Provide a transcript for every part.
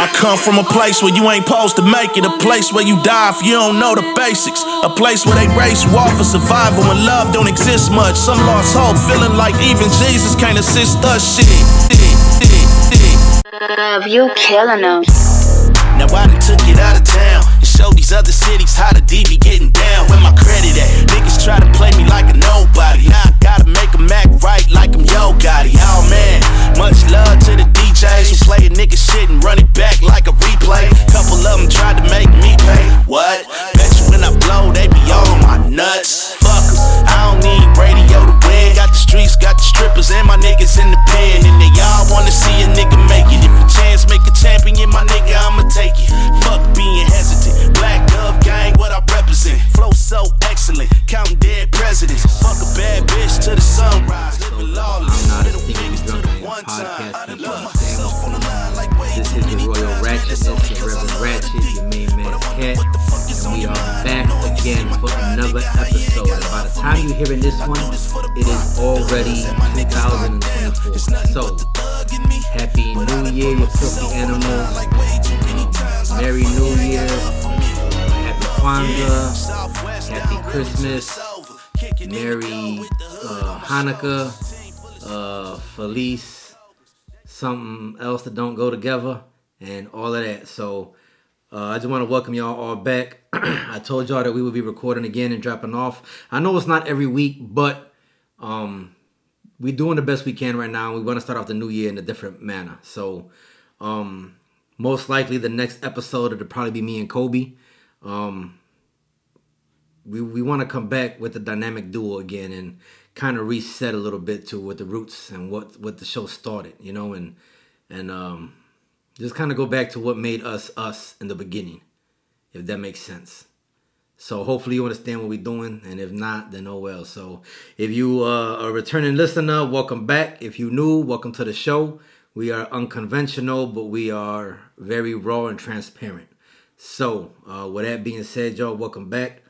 I come from a place where you ain't supposed to make it. A place where you die if you don't know the basics. A place where they race you off for survival when love don't exist much. Some lost hope, feeling like even Jesus can't assist us. Shit. Love, you killing them. Now I done took it out of town and showed these other cities how the D be getting down. Where my credit at? Niggas try to play me like a nobody. Now I gotta make them act right like I'm Yo Gotti. Oh man, much love to the DJs who play a nigga shit and run it back like a replay. Couple of them tried to make me pay. What? Bet you when I blow, they be on my nuts. Fuck. I don't need radio to win. Got the streets, got the strippers, and my niggas in the pen. And they all wanna see a nigga make it. If a chance make a champion, my nigga, I'ma take it. Fuck being hesitant. Black Dove gang, what I so excellent. Counting dead presidents. Fuck a bad bitch to the sunrise. Living lawless. I'm not a Middle fingers to the one time. I done put myself on the line like way This too is the many Royal times. Ratchetness, It's okay the 'cause I Reverend love Ratchet, you. your main man But I wonder Cat, what the fuck is and we are back Knowing you see again for another nigga, how you ain't episode. And by the time you're hearing this one, it is already 2024. So, happy New Year, you filthy animals. Merry New Year. Kwanzaa. Happy Christmas. Merry uh, Hanukkah. Uh, Felice. Something else that don't go together. And all of that. So, uh, I just want to welcome y'all all back. I told y'all that we would be recording again and dropping off. I know it's not every week, but um, we're doing the best we can right now. We want to start off the new year in a different manner. So, um, most likely the next episode it'll probably be me and Kobe. Um, we we want to come back with the dynamic duo again and kind of reset a little bit to what the roots and what what the show started, you know, and and um, just kind of go back to what made us us in the beginning, if that makes sense. So hopefully you understand what we're doing, and if not, then oh well. So if you uh, are a returning listener, welcome back. If you new, welcome to the show. We are unconventional, but we are very raw and transparent. So uh, with that being said, y'all, welcome back.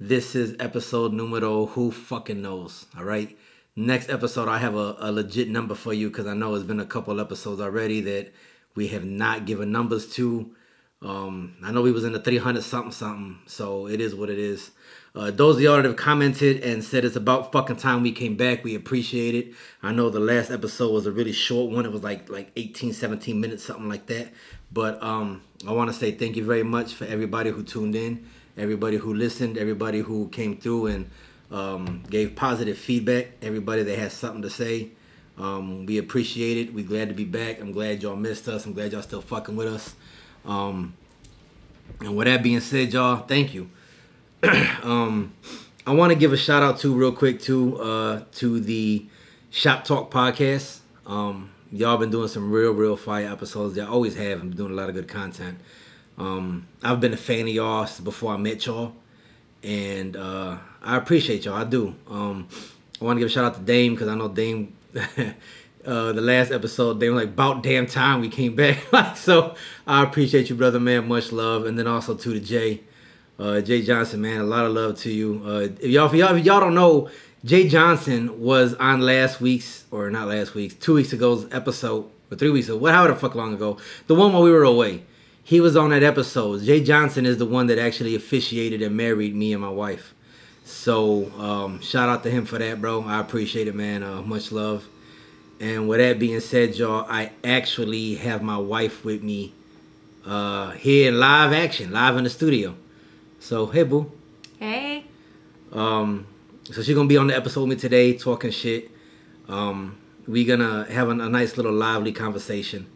This is episode numero who fucking knows. All right. Next episode, I have a, a legit number for you because I know it's been a couple episodes already that we have not given numbers to. Um, I know we was in the 300 something something, so it is what it is. Uh, those of y'all that have commented and said it's about fucking time we came back, we appreciate it. I know the last episode was a really short one. It was like like 18, 17 minutes, something like that. But um, I want to say thank you very much for everybody who tuned in, everybody who listened, everybody who came through and um, gave positive feedback, everybody that has something to say. Um, we appreciate it. We're glad to be back. I'm glad y'all missed us. I'm glad y'all still fucking with us. Um, and with that being said, y'all, thank you. um, I want to give a shout out to real quick to uh, to the Shop Talk podcast. Um, y'all been doing some real, real fire episodes. Y'all always have. I'm doing a lot of good content. Um, I've been a fan of y'all before I met y'all, and uh, I appreciate y'all. I do. Um, I want to give a shout out to Dame because I know Dame. uh, the last episode, they were like, "About damn time we came back." so I appreciate you, brother, man. Much love, and then also to the Jay, uh, Jay Johnson, man. A lot of love to you. Uh, if y'all, if y'all, if y'all don't know, Jay Johnson was on last week's or not last week's, two weeks ago's episode or three weeks ago, what however the fuck long ago, the one while we were away. He was on that episode. Jay Johnson is the one that actually officiated and married me and my wife. So um, shout out to him for that, bro. I appreciate it, man. Uh, much love. And with that being said, y'all, I actually have my wife with me uh, here in live action, live in the studio. So hey, boo. Hey. Um, so she's gonna be on the episode with me today, talking shit. Um, we gonna have a, a nice little lively conversation,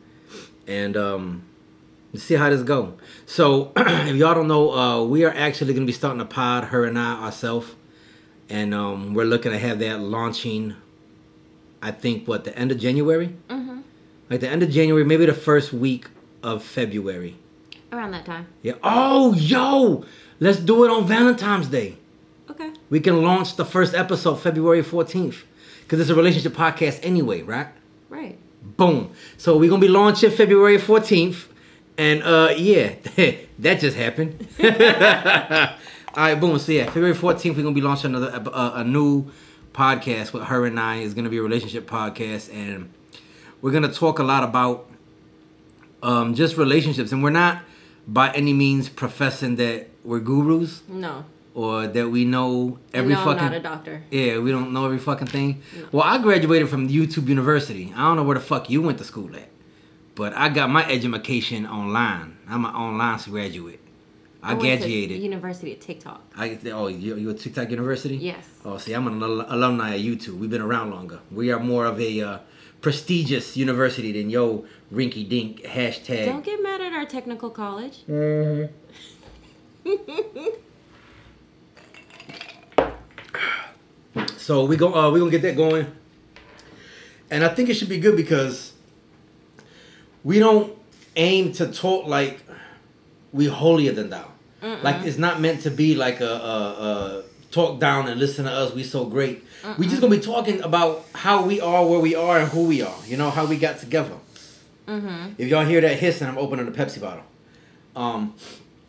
and um, see how this go. So if y'all don't know, uh, we are actually gonna be starting a pod, her and I ourselves, and um, we're looking to have that launching. I think what the end of January, Mm-hmm. like the end of January, maybe the first week of February. Around that time. Yeah. Oh, yo, let's do it on Valentine's Day. Okay. We can launch the first episode February 14th because it's a relationship podcast anyway, right? Right. Boom. So we're going to be launching February 14th. And uh yeah, that just happened. All right, boom. So yeah, February 14th, we're going to be launching another uh, a new podcast with her and I. It's going to be a relationship podcast. And we're going to talk a lot about um, just relationships, and we're not by any means professing that we're gurus No. Or that we know every no, I'm fucking. not a doctor. Yeah, we don't know every fucking thing. Well, I graduated from YouTube University. I don't know where the fuck you went to school at, but I got my education online. I'm an online graduate. I, to graduated. University of TikTok. I oh you you at TikTok University? Yes. Oh, see, I'm an al- alumni of YouTube. We've been around longer. We are more of a uh, prestigious university than yo rinky dink hashtag. Don't get mad at our technical college. So we go. Uh, we gonna get that going, and I think it should be good because we don't aim to talk like we holier than thou. Like it's not meant to be like a, a, a talk down and listen to us. We so great. We just gonna be talking about how we are, where we are, and who we are. You know how we got together. If y'all hear that hissing, I'm opening a Pepsi bottle. Um.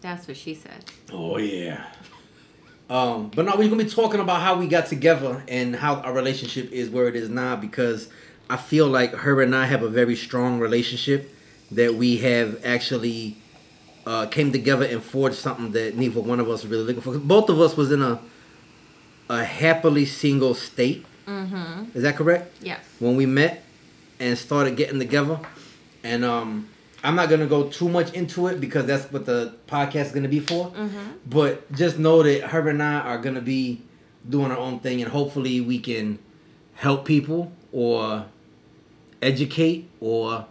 That's what she said. Oh yeah. Um, but now we're gonna be talking about how we got together and how our relationship is where it is now because I feel like her and I have a very strong relationship that we have actually uh, came together and forged something that neither one of us really looking for. Both of us was in a a happily single state. Mm-hmm. Is that correct? Yes. when we met and started getting together. And um, I'm not gonna go too much into it because that's what the podcast is gonna be for. But just know that her and I are gonna be doing our own thing, and hopefully we can help people or educate or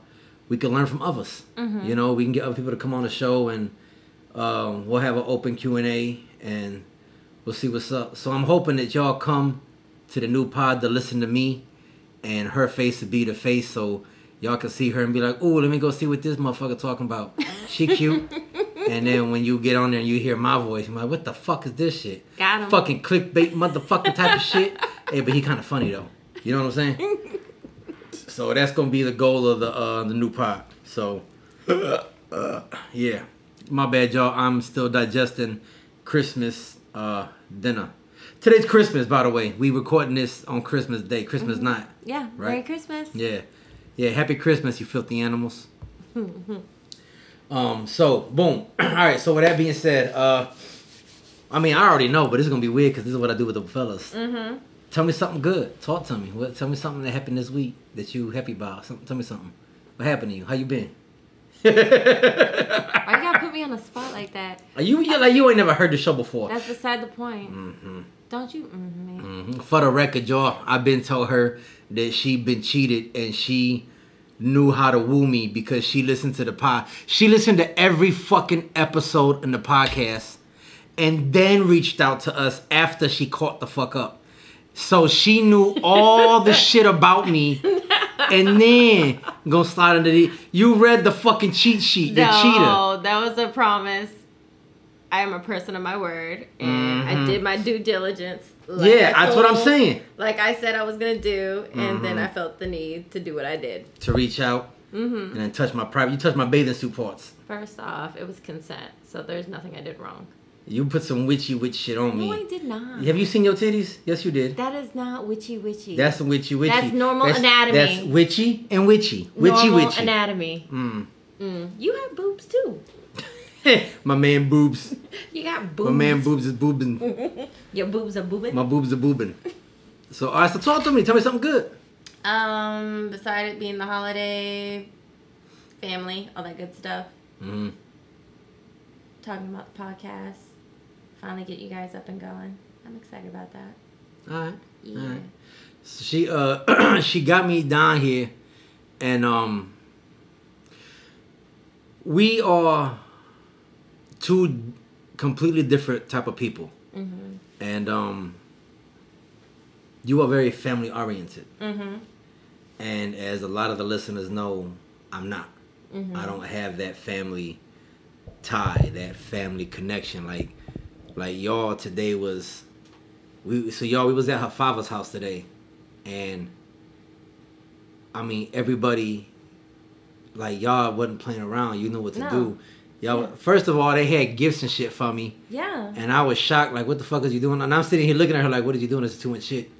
we can learn from others. You know, we can get other people to come on the show and um, we'll have an open Q and A and we'll see what's up. So I'm hoping that y'all come to the new pod to listen to me and her face to be the face so y'all can see her and be like, "Ooh, let me go see what this motherfucker talking about. She cute." and then when you get on there and you hear my voice, you're like, "What the fuck is this shit?" Got him. Fucking clickbait motherfucking type of shit. Hey, but he kind of funny though. You know what I'm saying? so that's gonna be the goal of the uh the new pod. So uh, yeah, my bad, y'all. I'm still digesting Christmas uh dinner. Today's Christmas, by the way. We recording this on Christmas Day, Christmas night. Yeah. Right. Merry Christmas. Yeah, yeah. Happy Christmas, you filthy animals. um. So, boom. All right. So, with that being said, uh, I mean, I already know, but it's gonna be weird because this is what I do with the fellas. Mm-hmm. Tell me something good. Talk to me. What? Tell me something that happened this week that you happy about. Some, tell me something. What happened to you? How you been? Why you gotta put me on the spot like that? Are you you like you ain't never heard the show before? That's beside the point. Don't you? Mm, me. Mhm. For the record, y'all, I've been told her that she been cheated and she knew how to woo me because she listened to the pod. She listened to every fucking episode in the podcast and then reached out to us after she caught the fuck up. So she knew all the shit about me and then gonna slide into the you read the fucking cheat sheet, the cheater. No, that was a promise. I am a person of my word, and I did my due diligence. like Mm-hmm. Yeah, that's what I'm saying. Like I said, I was gonna do, and then Mm-hmm. I felt the need to do what I did. To reach out and then touch my private you touched my bathing suit parts. First off, it was consent, so there's nothing I did wrong. You put some witchy witch shit on me. No, I did not. Have you seen your titties? Yes, you did. That is not witchy witchy. That's witchy witchy. That's normal anatomy. That's witchy and witchy. Witchy normal witchy. anatomy. Mm. Mm. You have boobs too. My man boobs. You got boobs. My man boobs is boobing. Your boobs are boobing. My boobs are boobing. So, all right, so talk to me. Tell me something good. Um, beside it being the holiday, family, all that good stuff. Mm. Talking about the podcast, finally get you guys up and going. I'm excited about that. All right. Yeah. All right. So she uh she got me down here, and um we are two completely different type of people, Mhm. and um you are very family oriented. Mhm. And as a lot of the listeners know, I'm not. Mhm. I don't have that family tie, that family connection. Like, like y'all today was, we so y'all we was at her father's house today, and I mean everybody, like y'all wasn't playing around. You knew what to No. do. Y'all Yeah. first of all they had gifts and shit for me, Yeah. and I was shocked. Like, what the fuck is you doing? And I'm sitting here looking at her like, what are you doing? This is too much shit.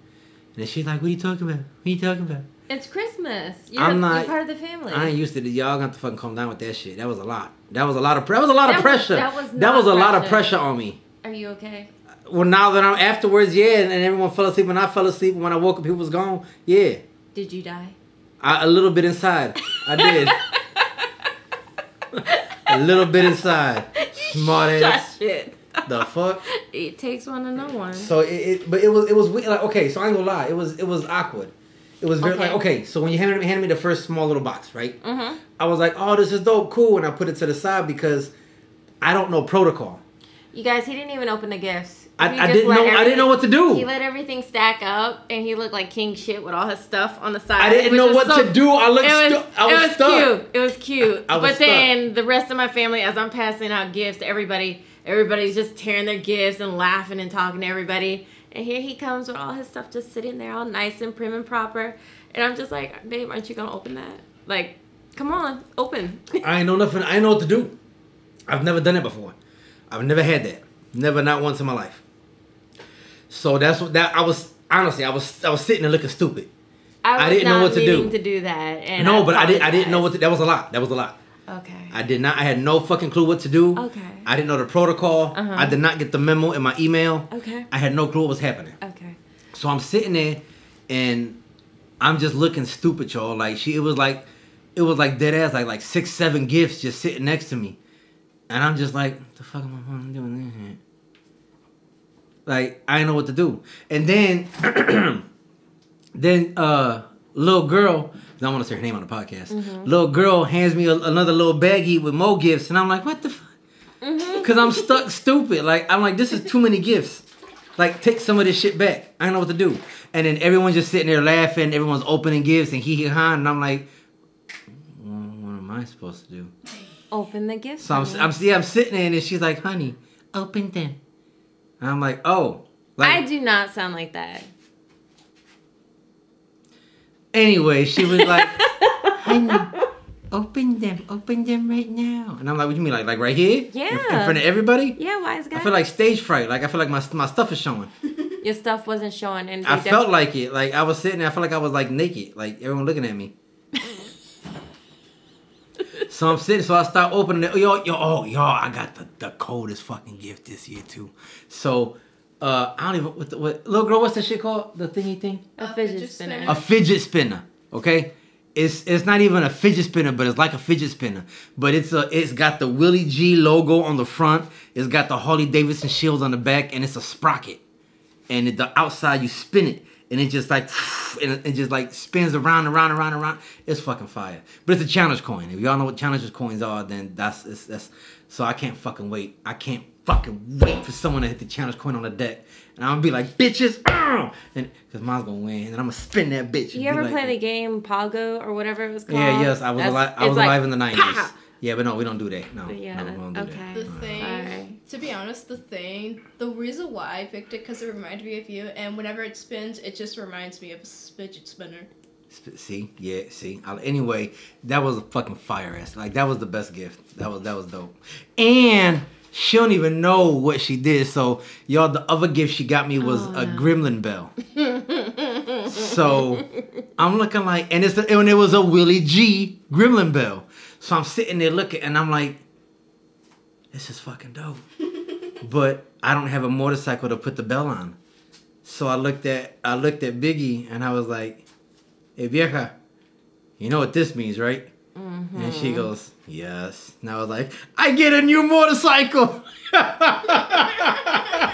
And she's like, what are you talking about? What are you talking about? It's Christmas. You're, I'm not- You're part of the family. I ain't used to it. Y'all gonna have to fucking calm down with that shit. That was a lot. That was a lot of. That was a lot of That was- pressure. that was that was a not lot of pressure. pressure on me. Are you okay? Well, now that I'm afterwards, yeah, and, and everyone fell asleep, and I fell asleep, and when I woke up, people was gone. Yeah, Did you die? I, a little bit inside. I did. a little bit inside. Smart ass. shit. The fuck. It takes one to know one. So it, it, but it was it was weird. Like okay, so I ain't gonna lie, it was it was awkward. It was very Okay. like okay. So when you handed me, handed me the first small little box, right? Mm-hmm. I was like, oh, this is dope, cool, and I put it to the side because I don't know protocol. You guys, he didn't even open the gifts. I- I didn't know- I didn't know what to do. He let everything stack up, and he looked like king shit with all his stuff on the side. I didn't know what so- to do. I looked. It was, stu- I was, it was stuck. cute. It was cute. I was but stuck. then the rest of my family, as I'm passing out gifts to everybody, everybody's just tearing their gifts and laughing and talking to everybody. And here he comes with all his stuff just sitting there, all nice and prim and proper. And I'm just like, babe, aren't you gonna open that? Like, come on, open. I ain't know nothing. I ain't know what to do. I've never done it before. I've never had that. Never, not once in my life. So that's what that I was. Honestly, I was I was sitting and looking stupid. I, was I didn't know what to do. to do that. And no, but I didn't. I didn't know what. To, that was a lot. That was a lot. Okay. I did not. I had no fucking clue what to do. Okay. I didn't know the protocol. Uh-huh. I did not get the memo in my email. Okay. I had no clue what was happening. Okay. So I'm sitting there, and I'm just looking stupid, y'all. Like she, it was like, it was like dead ass, like like six, seven gifts just sitting next to me, and I'm just like, the fuck am I doing? Like I didn't know what to do, and then, then uh, little girl. I don't want to say her name on the podcast. Mm-hmm. Little girl hands me a, another little baggie with more gifts, and I'm like, what the fuck? Mm-hmm. Cause I'm stuck stupid. Like I'm like, this is too many gifts. Like take some of this shit back. I don't know what to do. And then everyone's just sitting there laughing. Everyone's opening gifts and hee hee ha. And I'm like, well, what am I supposed to do? Open the gift. So I'm, honey. I'm, yeah, I'm sitting there and she's like, honey, open them. And I'm like, oh. Like, I do not sound like that. Anyway, she was like, honey, open them, open them right now. And I'm like, what do you mean, like, like right here? In- In, front of everybody? Yeah, wise guy. I feel like stage fright. Like I feel like my my stuff is showing. your stuff wasn't showing, and I felt like it. Like I was sitting there. I felt like I was like naked. Like everyone looking at me. So I'm sitting. So I start opening it. Yo, yo, oh, yo, I got the, the coldest fucking gift this year too. So uh, I don't even what, the, what little girl. What's the shit called? The thingy thing. a fidget spinner. A fidget spinner. Okay. It's it's not even a fidget spinner, but it's like a fidget spinner. But it's a it's got the Willie G logo on the front. It's got the Harley Davidson shield on the back, and it's a sprocket. And at the outside, you spin it, and it just like and it, just like spins around, and around, around, and around. It's fucking fire. But it's a challenge coin. If y'all know what challenges coins are, then that's it's, that's. So I can't fucking wait. I can't fucking wait for someone to hit the challenge coin on the deck, and I'm gonna be like bitches, "Arr!" and because mine's gonna win, and I'm gonna spin that bitch. You ever like- play the game Pogo or whatever it was called? Yeah, yes, I was That's- alive. I was like, alive in the nineties. "Pa!" Yeah, but no, we don't do that. No, Yeah, no, we don't do okay. that. The thing, Sorry. to be honest, the thing, the reason why I picked it because it reminded me of you, and whenever it spins, it just reminds me of a fidget spinner. See, yeah, see. I, anyway, that was a fucking fire ass. Like that was the best gift. That was that was dope. And she don't even know what she did. So y'all, the other gift she got me was Oh, a no. gremlin bell. so I'm looking like, and it's a, and it was a Willie G gremlin bell. So I'm sitting there looking, and I'm like, this is fucking dope. but I don't have a motorcycle to put the bell on. So I looked at I looked at Biggie, and I was like, hey vieja, you know what this means, right? And she mm-hmm. goes, yes. And I was like, I get a new motorcycle.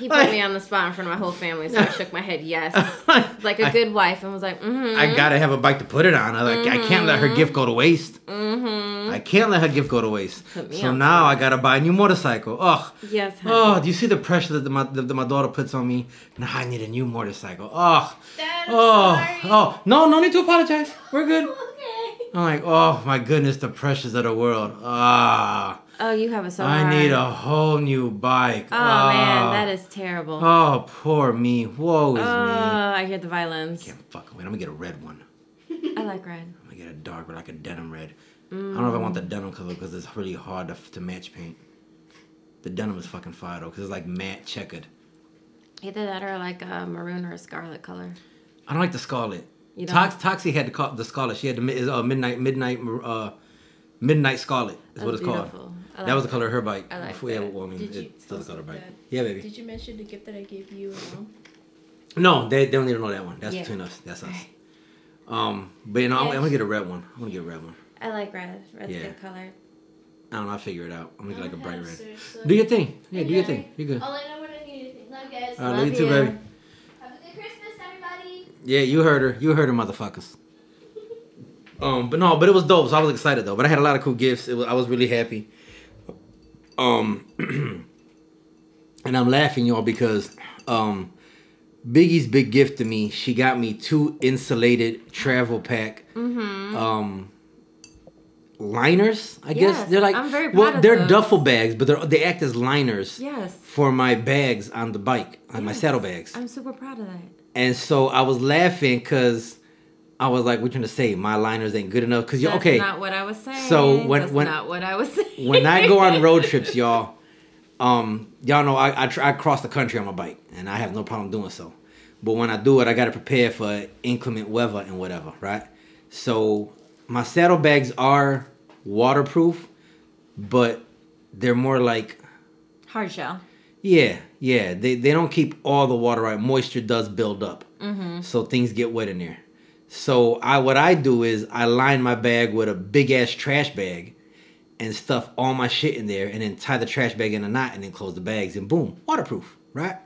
He put me on the spot in front of my whole family, so I shook my head yes, like a I- good wife, and was like, mm-hmm. I gotta have a bike to put it on. I like I can't let her gift go to waste. mm-hmm. I can't let her gift go to waste. So on now I gotta buy a new motorcycle. Ugh. Yes, honey. Oh, do you see the pressure that my that my daughter puts on me? Now I need a new motorcycle. Oh. Dad, I'm Oh. sorry. Oh. No, no need to apologize. We're good. Okay. I'm like, oh my goodness, the pressures of the world. Ah. Oh, you have a so I hard. need a whole new bike. Oh man, Ah. that is terrible. Oh, poor me. Woe is Oh, me. I hear the violence. Can't fucking wait. I'm gonna get a red one. I like red. I'm gonna get a dark red, like a denim red. I don't know if I want the denim color because it's really hard to, to match paint. The denim is fucking fire though because it's like matte checkered. Either that or like a maroon or a scarlet color. I don't like the scarlet. You know, Tox, Toxie had the, the Scarlet. She had the uh, midnight midnight uh, midnight Scarlet is what That's it's called. beautiful. I that was the color of her bike. I like Before, yeah, that. well, I mean, Did it's still the color of her bike. Dad, Yeah, baby. Did you mention the gift that I gave you and mom? No, they, they don't need to know that one. That's Yeah. between us. That's us. Um, but you know, I'm, I'm gonna get a red one. I'm gonna get a red one. I like red. Red's Yeah. a good color. I don't know. I'll figure it out. I'm gonna get like a bright red. Seriously. Do your thing. Yeah, do your thing. You're good. I'll let know when I need anything. Love you guys. All right, Love love you too, you. baby. Have a good Christmas, everybody. Yeah, you heard her. You heard her, motherfuckers. Um, but no, but it was dope. So I was excited though. But I had a lot of cool gifts. It was, I was really happy. Um, and I'm laughing, y'all, because um, Biggie's big gift to me. She got me two insulated travel pack. Um. Liners, I guess they're like I'm very well, of they're those. duffel bags, but they're, they act as liners Yes. for my bags on the bike, like my saddle bags. I'm super proud of that. And so I was laughing because I was like, "What you gonna say? My liners ain't good enough." Because you That's okay? not what I was saying. So when- That's when- not what I was saying. when I go on road trips, y'all, um, y'all know I I, tr- I cross the country on my bike, and I have no problem doing so. But when I do it, I gotta prepare for inclement weather and whatever, right? So my saddlebags are waterproof, but they're more like hard shell. Yeah, yeah. They they don't keep all the water out. Moisture does build up, Mm-hmm. so things get wet in there. So I what I do is I line my bag with a big ass trash bag, and stuff all my shit in there, and then tie the trash bag in a knot, and then close the bags, and boom, waterproof, right?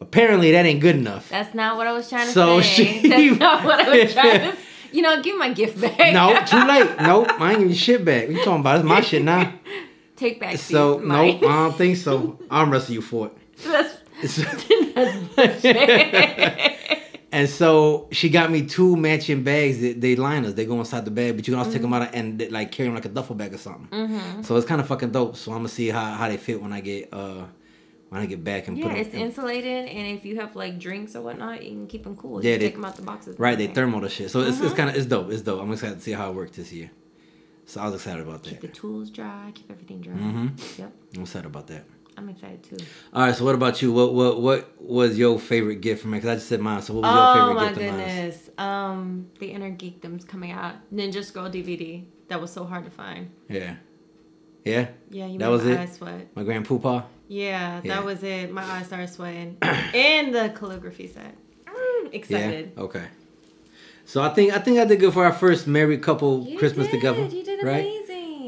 Apparently that ain't good enough. That's not what I was trying to So say. she- That's not what I was trying to. You know, give my gift back. no, too late. Nope, I ain't giving you shit back. What you talking about? It's my shit now. Take back. So no, mine. I don't think so. I'm wrestle you for it. That's It's- And so she got me two matching bags. That they liners. They go inside the bag, but you can also take them out and like carry them like a duffel bag or something. Mm-hmm. So it's kind of fucking dope. So I'm gonna see how, how they fit when I get uh when I get back and yeah, put them. it's insulated, and if you have like drinks or whatnot, you can keep them cool. Yeah, Yeah, they- take them out the boxes. right, they thermal the shit. So it's, Mm-hmm. it's kind of it's dope. It's dope. I'm excited to see how it works this year. So I was excited about that. Keep the tools dry. Keep everything dry. Mhm. Yep, I'm excited about that. I'm excited too. All right. So what about you? What what what was your favorite gift from me? Because I just said mine. So what was your Oh favorite gift of mine? goodness. Um, the Inner Geekdom's coming out. Ninja Scroll DVD. That was so hard to find. Yeah. Yeah. Yeah, you That was my it? eyes sweat. My grand poopah. Yeah, Yeah. that was it. My eyes started sweating. and the calligraphy set. Mm, excited. Yeah. Okay. So I think I think I did good for our first married couple You Christmas did. together. You did right?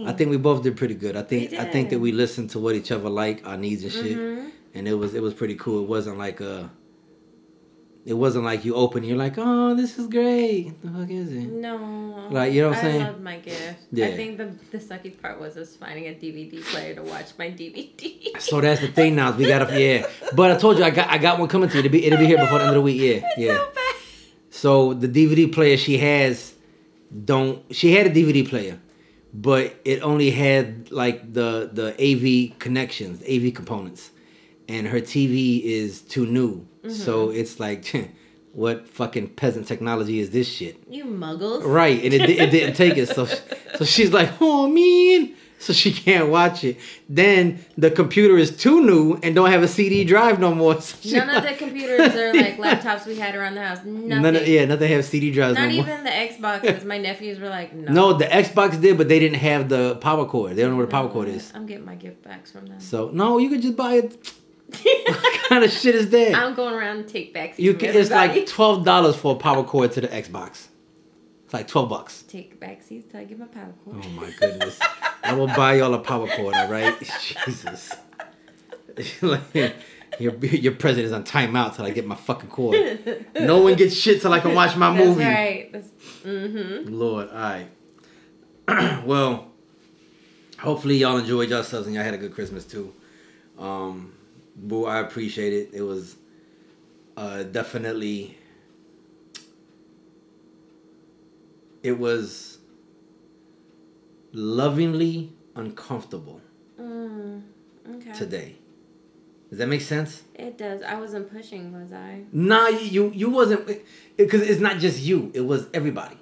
I think we both did pretty good. I think I think that we listened to what each other like, our needs and shit, Mhm. and it was it was pretty cool. It wasn't like a. It wasn't like you open, and you're like, oh, this is great. The fuck is it? No. Like, you know what I'm saying? I love my gift. Yeah. I think the the sucky part was us finding a DVD player to watch my DVD. So that's the thing now. We gotta yeah. But I told you I got I got one coming to you. It'll be it'll be here before the end of the week. Yeah, yeah. so. So the DVD player she has don't she had a DVD player, but it only had like the the AV connections, AV components, and her TV is too new. So mm-hmm. it's like, what fucking peasant technology is this shit? You muggles. Right, and it, it didn't take it. So so she's like, oh man. So she can't watch it. Then the computer is too new and don't have a CD drive no more. So None of the computers are like laptops we had around the house. Nothing. None of, yeah, nothing have CD drives Not no more. even the Xboxes. My nephews were like, no. No, the Xbox did, but they didn't have the power cord. They don't know where the power cord uh, is. I'm getting my gift backs from them. So no, you could just buy it. what kind of shit is that? I'm going around and take backs. You can, it's like twelve dollars for a power cord to the Xbox. It's like twelve bucks. take back seats till I get my power cord. Oh my goodness! I will buy y'all a power cord. All right, Jesus. Your your president is on timeout till I get my fucking cord. No one gets shit till I can watch my That's movie. right. That's, mm-hmm. Lord, all right. well, hopefully y'all enjoyed yourselves and y'all had a good Christmas too. Um, boo, I appreciate it. It was uh, definitely. It was lovingly uncomfortable Mm, okay. today. Does that make sense? It does. I wasn't pushing, was I? Nah, you you, you wasn't because it's not just you. It was everybody,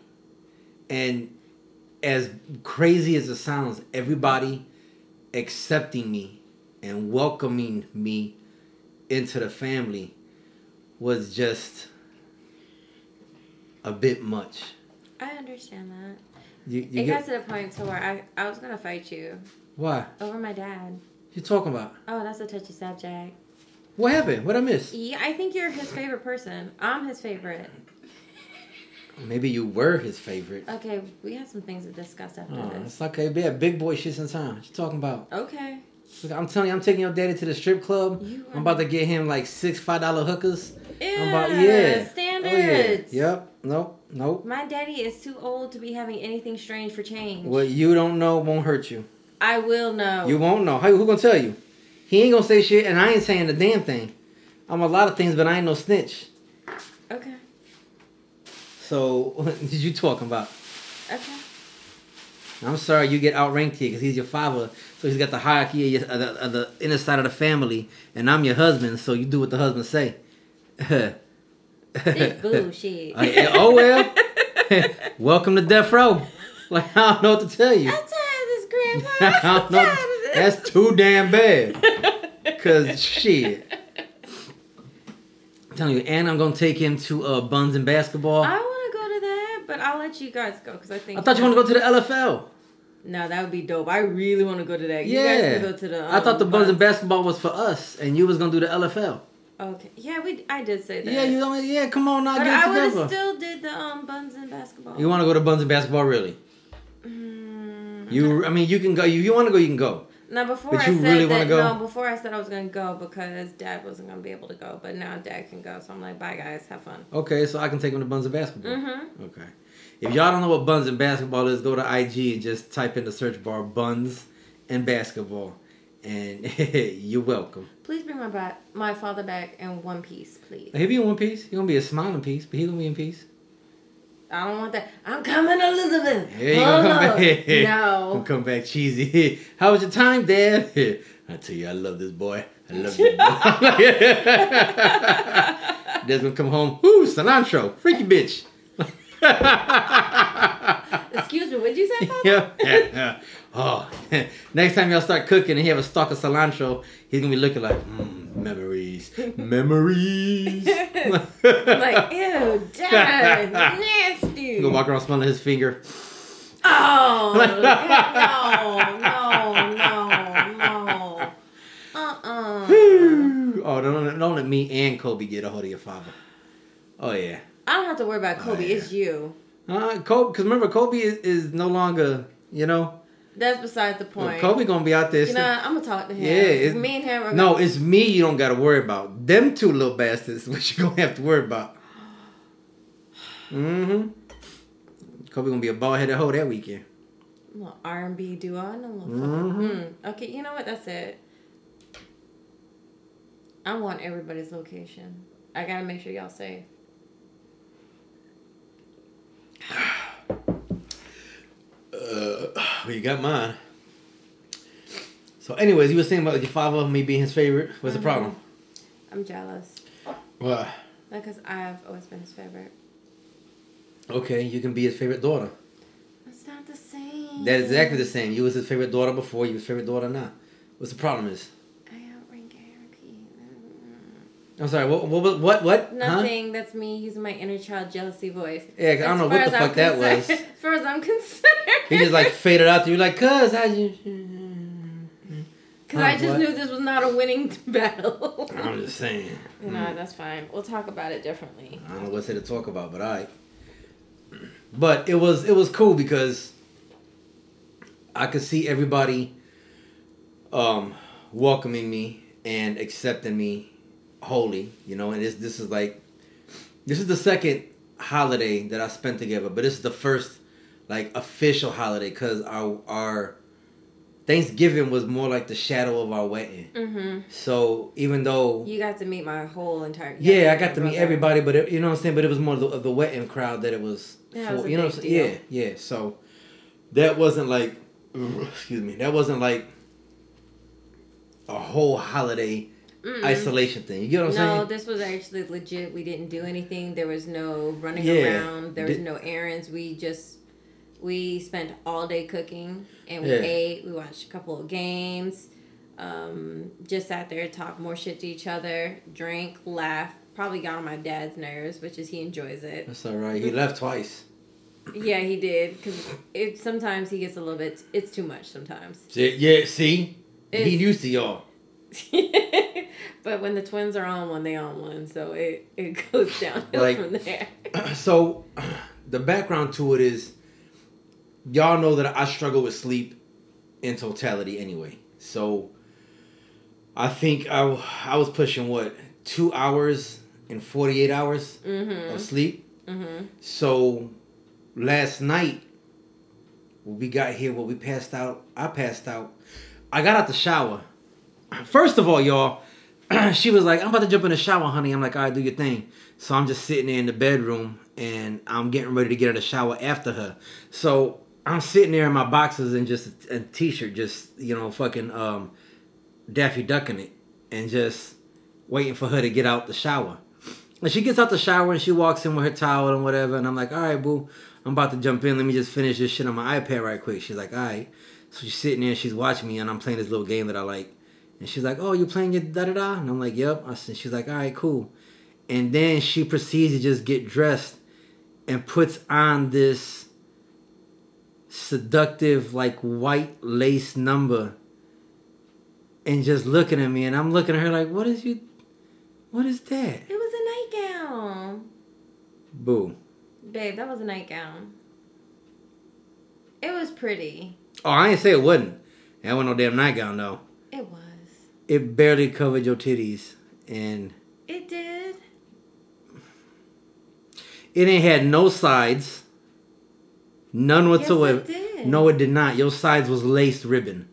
and as crazy as it sounds, everybody accepting me and welcoming me into the family was just a bit much. I understand that. You, you it get, got to the point to where I, I was gonna fight you why? over my dad. You talking about? Oh, that's a touchy subject. What happened? What I missed? Yeah, I think you're his favorite person. I'm his favorite. Maybe you were his favorite. Okay, we have some things to discuss after Oh, this. it's okay. Yeah, big boy shits in town. What you talking about? Okay. Look, I'm telling you, I'm taking your daddy to the strip club. You I'm about to get him like six five dollar hookers. Ew, I'm about oh, yeah. standards. Oh, yeah. Yep. Nope. Nope. My daddy is too old to be having anything strange for change. What you don't know won't hurt you. I will know. You won't know. How, who gonna tell you? He ain't gonna say shit, and I ain't saying a damn thing. I'm a lot of things, but I ain't no snitch. Okay. So, what did you talking about? Okay. I'm sorry you get outranked here because he's your father, so he's got the hierarchy of, your, of, the, of the inner side of the family, and I'm your husband, so you do what the husband say. This bullshit. Yeah, oh well. Welcome to death row. Like I don't know what to tell you. I'm tired of this, Grandpa. I don't I'm know. tired of this. That's too damn bad. Cause shit. I'm telling you, and I'm gonna take him to uh, Buns and basketball. I I, want to go to that, but I'll let you guys go because I think. I thought you want to go to the LFL. No, that would be dope. I really want to go to that. You Yeah. guys can go to the. I thought the um, Buns and basketball was for us, and you was gonna do the LFL. Okay. Yeah, we. I did say that. Yeah, you don't. Yeah, come on, now But get I it would together. have still did the um buns and basketball. You want to go to Buns and basketball, really? Mm, You, I mean, you can go. If you want to go, you can go. Now before But I you said really that, wanna go? no, before I said I was gonna go because Dad wasn't gonna be able to go, but now Dad can go, so I'm like, bye guys, have fun. Okay, so I can take him to Buns and basketball. Mm-hmm. Okay. If y'all don't know what buns and basketball is, go to IG and just type in the search bar buns and basketball, and you're welcome. Please bring my back, my father back in one piece, please. He'll be in one piece. He's gonna be a smiling piece, but he's gonna be in peace. I don't want that. I'm coming, Elizabeth. Gonna come back. No. Come back cheesy. How was your time, Dad? I tell you, I love this boy. I love this boy. Gonna come home. Ooh, cilantro, freaky bitch. Excuse me, what'd you say, Father? yeah, yeah. Oh, next time y'all start cooking and he have a stalk of cilantro, he's gonna be looking like mm, memories, memories. like, ew, Dad, nasty. You gonna walk around smelling his finger. Oh, no, no, no, no. Uh-uh. oh, don't, let- don't let me and Kobe get a hold of your father. Oh yeah, I don't have to worry about Kobe. yeah. It's you. Uh, Kobe. Because remember, Kobe is, is no longer. You know, That's besides the point. Kobe gonna be out there. You know, I'm gonna talk to him. Yeah, it's- me and him no, gonna, it's me. You don't got to worry about them two little bastards. What you gonna have to worry about? Mm-hmm. Kobe gonna be a bald headed hoe that weekend. little R&B duo. I know. Little Mhm. mm. Okay, you know what? That's it. I want everybody's location. I gotta make sure y'all safe. Uh, well, you got mine. So, anyways, you were saying about your father, me being his favorite. What's the Mhm. problem? I'm jealous. What? Because I've always been his favorite. Okay, you can be his favorite daughter. It's not the same. That's exactly the same. You was his favorite daughter before. You was favorite daughter now. What's the problem is? I'm sorry. What? What? What? What? Huh? Nothing. That's me using my inner child jealousy voice. Yeah, 'cause I don't know what the I'm fuck that was. As far as I'm concerned. He just like faded out to you, like, cuz how you? Because I just what? knew this was not a winning battle. I'm just saying. No, know, that's fine. We'll talk about it differently. I don't know what's there to talk about, but I. But it was it was cool because I could see everybody um welcoming me and accepting me wholly, you know, and this this is like this is the second holiday that I spent together, but this is the first like official holiday because our our Thanksgiving was more like the shadow of our wedding. Mm-hmm. So even though You got to meet my whole entire. yeah, I got to meet everybody, but it, you know what I'm saying. But it was more of the, of the wedding crowd that it was. Yeah, it was you know, what I'm saying? yeah, yeah. So that wasn't like, excuse me, that wasn't like a whole holiday Mm-mm. isolation thing. You get what I'm No, saying? this was actually legit. We didn't do anything. There was no running Yeah. around. There was Did- no errands. We just we spent all day cooking and we Yeah. ate. We watched a couple of games. Um, just sat there, talk more shit to each other, drink, laugh, probably got on my dad's nerves, which is he enjoys it. That's all right. He left twice. Yeah, he did because it sometimes he gets a little bit. It's too much sometimes. See, yeah, see, he It's- used to y'all. but when the twins are on one, they on one, so it it goes downhill Like- from there. so, the background to it is, y'all know that I struggle with sleep in totality anyway. So, I think I I was pushing what two hours in forty eight hours Mm-hmm. of sleep. Mm-hmm. So last night we got here, when we passed out, I passed out. I got out the shower. First of all, y'all, she was like, I'm about to jump in the shower, honey. I'm like, all right, do your thing. So I'm just sitting there in the bedroom and I'm getting ready to get of the shower after her. So I'm sitting there in my boxes and just a t-shirt, just, you know, fucking um, Daffy ducking it and just waiting for her to get out the shower. And she gets out the shower and she walks in with her towel and whatever. And I'm like, all right, boo, I'm about to jump in. Let me just finish this shit on my iPad right quick. She's like, all right. So she's sitting there she's watching me and I'm playing this little game that I like. And she's like, oh, you playing your da da da? And I'm like, yep. I said, she's like, all right, cool. And then she proceeds to just get dressed and puts on this seductive, like white lace number and just looking at me. And I'm looking at her like, what is you, what is that? It was a nightgown, Boo. babe. That was a nightgown. It was pretty. Oh, I ain't say it wasn't. That wasn't no damn nightgown though. It barely covered your titties, and It did. it ain't had no sides, none whatsoever. Yes, it did. No, it did not. Your sides was laced ribbon.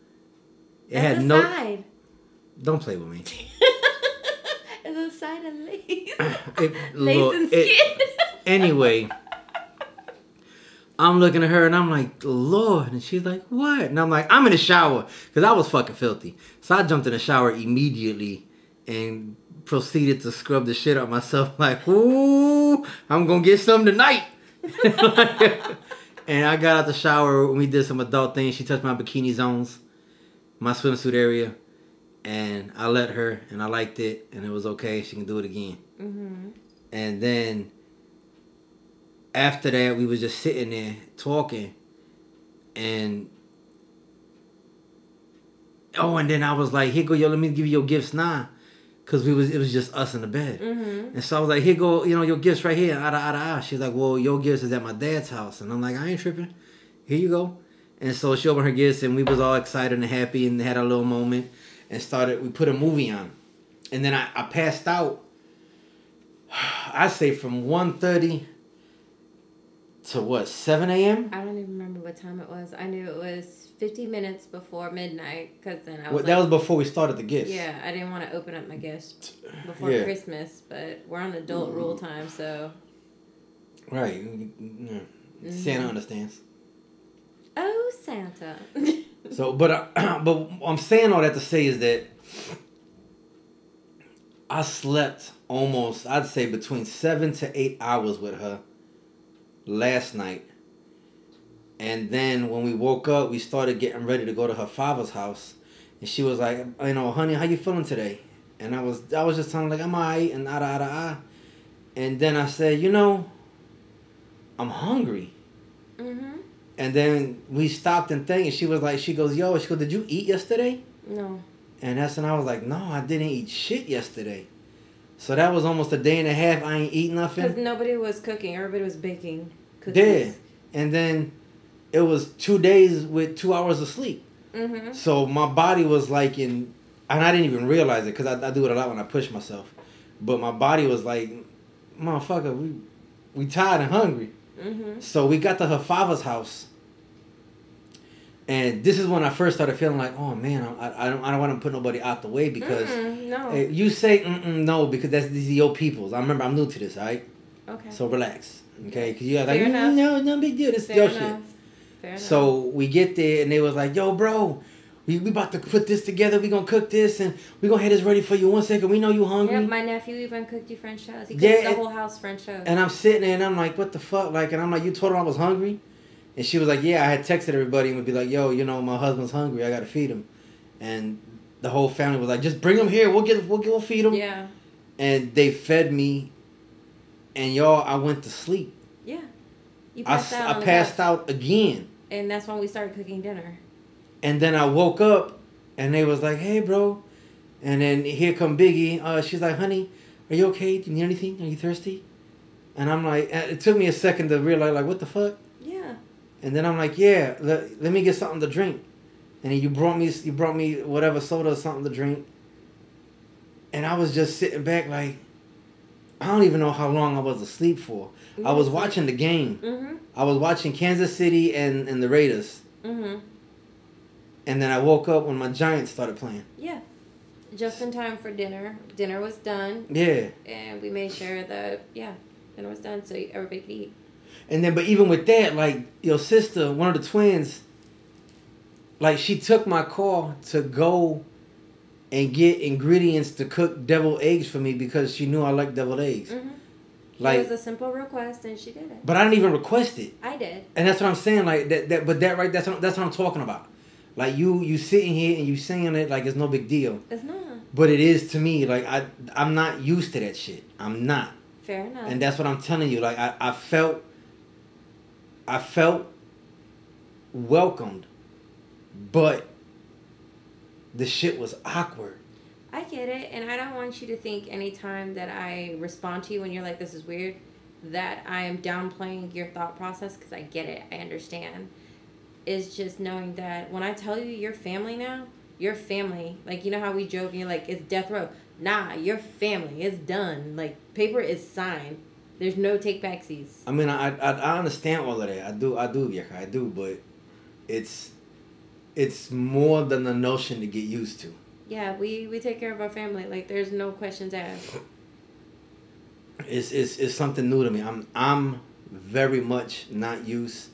It That's had a no. side. Don't play with me. it's a side of lace. It, lace look, and it- anyway, I'm looking at her and I'm like, Lord. And she's like, what? And I'm like, I'm in the shower. Because I was fucking filthy. So I jumped in the shower immediately and proceeded to scrub the shit out myself. Like, ooh, I'm going to get some tonight. and I got out the shower and we did some adult things. She touched my bikini zones, my swimsuit area. And I let her and I liked it and it was okay. She can do it again. hmm And then after that, we was just sitting there talking, and oh, and then I was like, "Here go, yo, let me give you your gifts now," cause we was it was just us in the bed. hmm And so I was like, "Here go, you know, your gifts right here." Ada, ada, ada. She's like, "Well, your gifts is at my dad's house," and I'm like, "I ain't tripping. Here you go." And so she opened her gifts, and we was all excited and happy, and had a little moment, and started. We put a movie on, and then I, I passed out. I say from 1.30 to what 7 a.m. I don't even remember what time it was. I knew it was 50 minutes before midnight because then I Well, was that was before we started the gifts. yeah, I didn't want to open up my gifts before Yeah. Christmas, but we're on adult rule time, so Right. Yeah. Santa understands. oh Santa. So, but uh, but I'm saying all that to say is that I slept almost, I'd say, between seven to eight hours with her last night, and then when we woke up, we started getting ready to go to her father's house, and she was like, you know, honey, how you feeling today? And I was, I was just telling her, like I'm alright, and ah ah ah, and then I said, you know, I'm hungry. mhm. And then we stopped and think, and she was like, she goes, yo, she goes, did you eat yesterday? No. And that's when I was like, no, I didn't eat shit yesterday. So that was almost a day and a half I ain't eat nothing. Because nobody was cooking. Everybody was baking Yeah. cookies. And then it was two days with two hours of sleep. Mm-hmm. So my body was like in, and I didn't even realize it because I, I do it a lot when I push myself. But my body was like, motherfucker, we, we tired and hungry. Mm-hmm. So we got to her father's house, and this is when I first started feeling like, oh man, I, I don't I don't want to put nobody out the way because no. eh, you say no because that's these are your peoples. I remember I'm new to this, right? okay. So relax, okay? Because you got like enough. no, no big deal. This is your enough. shit. Fair enough. So we get there and they was like, yo, bro. We, we about to put this together. We gonna cook this and we gonna have this ready for you. One second. We know you hungry. Yep, my nephew even cooked you French toast. He cooked Yeah, the whole house French toast. And I'm sitting there and I'm like, what the fuck? Like, and I'm like, you told her I was hungry? And she was like, yeah, I had texted everybody and would be like, yo, you know, my husband's hungry. I gotta feed him. And the whole family was like, just bring him here. We'll get, we'll, get, we'll feed him. yeah. and they fed me, and y'all, I went to sleep. Yeah. You I, passed s- out. I passed out again, And that's when we started cooking dinner. and then I woke up, and they was like, "Hey, bro," and then here come Biggie. Uh, she's like, "Honey, are you okay? Do you need anything? Are you thirsty?" And I'm like, it took me a second to realize, like, what the fuck? And then I'm like, yeah, let, let me get something to drink. And you brought me you brought me whatever soda or something to drink. And I was just sitting back like I don't even know how long I was asleep for. I was watching the game. Mm-hmm. I was watching Kansas City and, and the Raiders. Mm-hmm. And then I woke up when my Giants started playing. Yeah. Just in time for dinner. Dinner was done, Yeah. and we made sure that yeah, dinner was done so everybody could eat. And then, but even with that, like your sister, one of the twins, like she took my call to go and get ingredients to cook deviled eggs for me because she knew I like deviled eggs. Mm-hmm. Like, it was a simple request, and she did it. but I didn't even request it, I did. and that's what I'm saying. Like that, that but that right, that's what, that's what I'm talking about. Like you, you sitting here and you saying it like it's no big deal, It's not but it is to me. Like I, I'm not used to that shit. I'm not. fair enough. and that's what I'm telling you. Like I, I felt, I felt welcomed, but the shit was awkward. I get it, and I don't want you to think anytime that I respond to you when you're like, "This is weird," that I am downplaying your thought process because I get it, I understand. It's just knowing that when I tell you you're family now, you're family. Like you know how we joke and you're like, "It's death row." Nah, you're family. It's done. Like paper is signed. There's no take backsies. I mean, I, I I understand all of that. I do, I do, yeah I do, but it's it's more than the notion to get used to. Yeah, we we take care of our family. Like there's no questions asked. It's it's it's something new to me. I'm I'm very much not used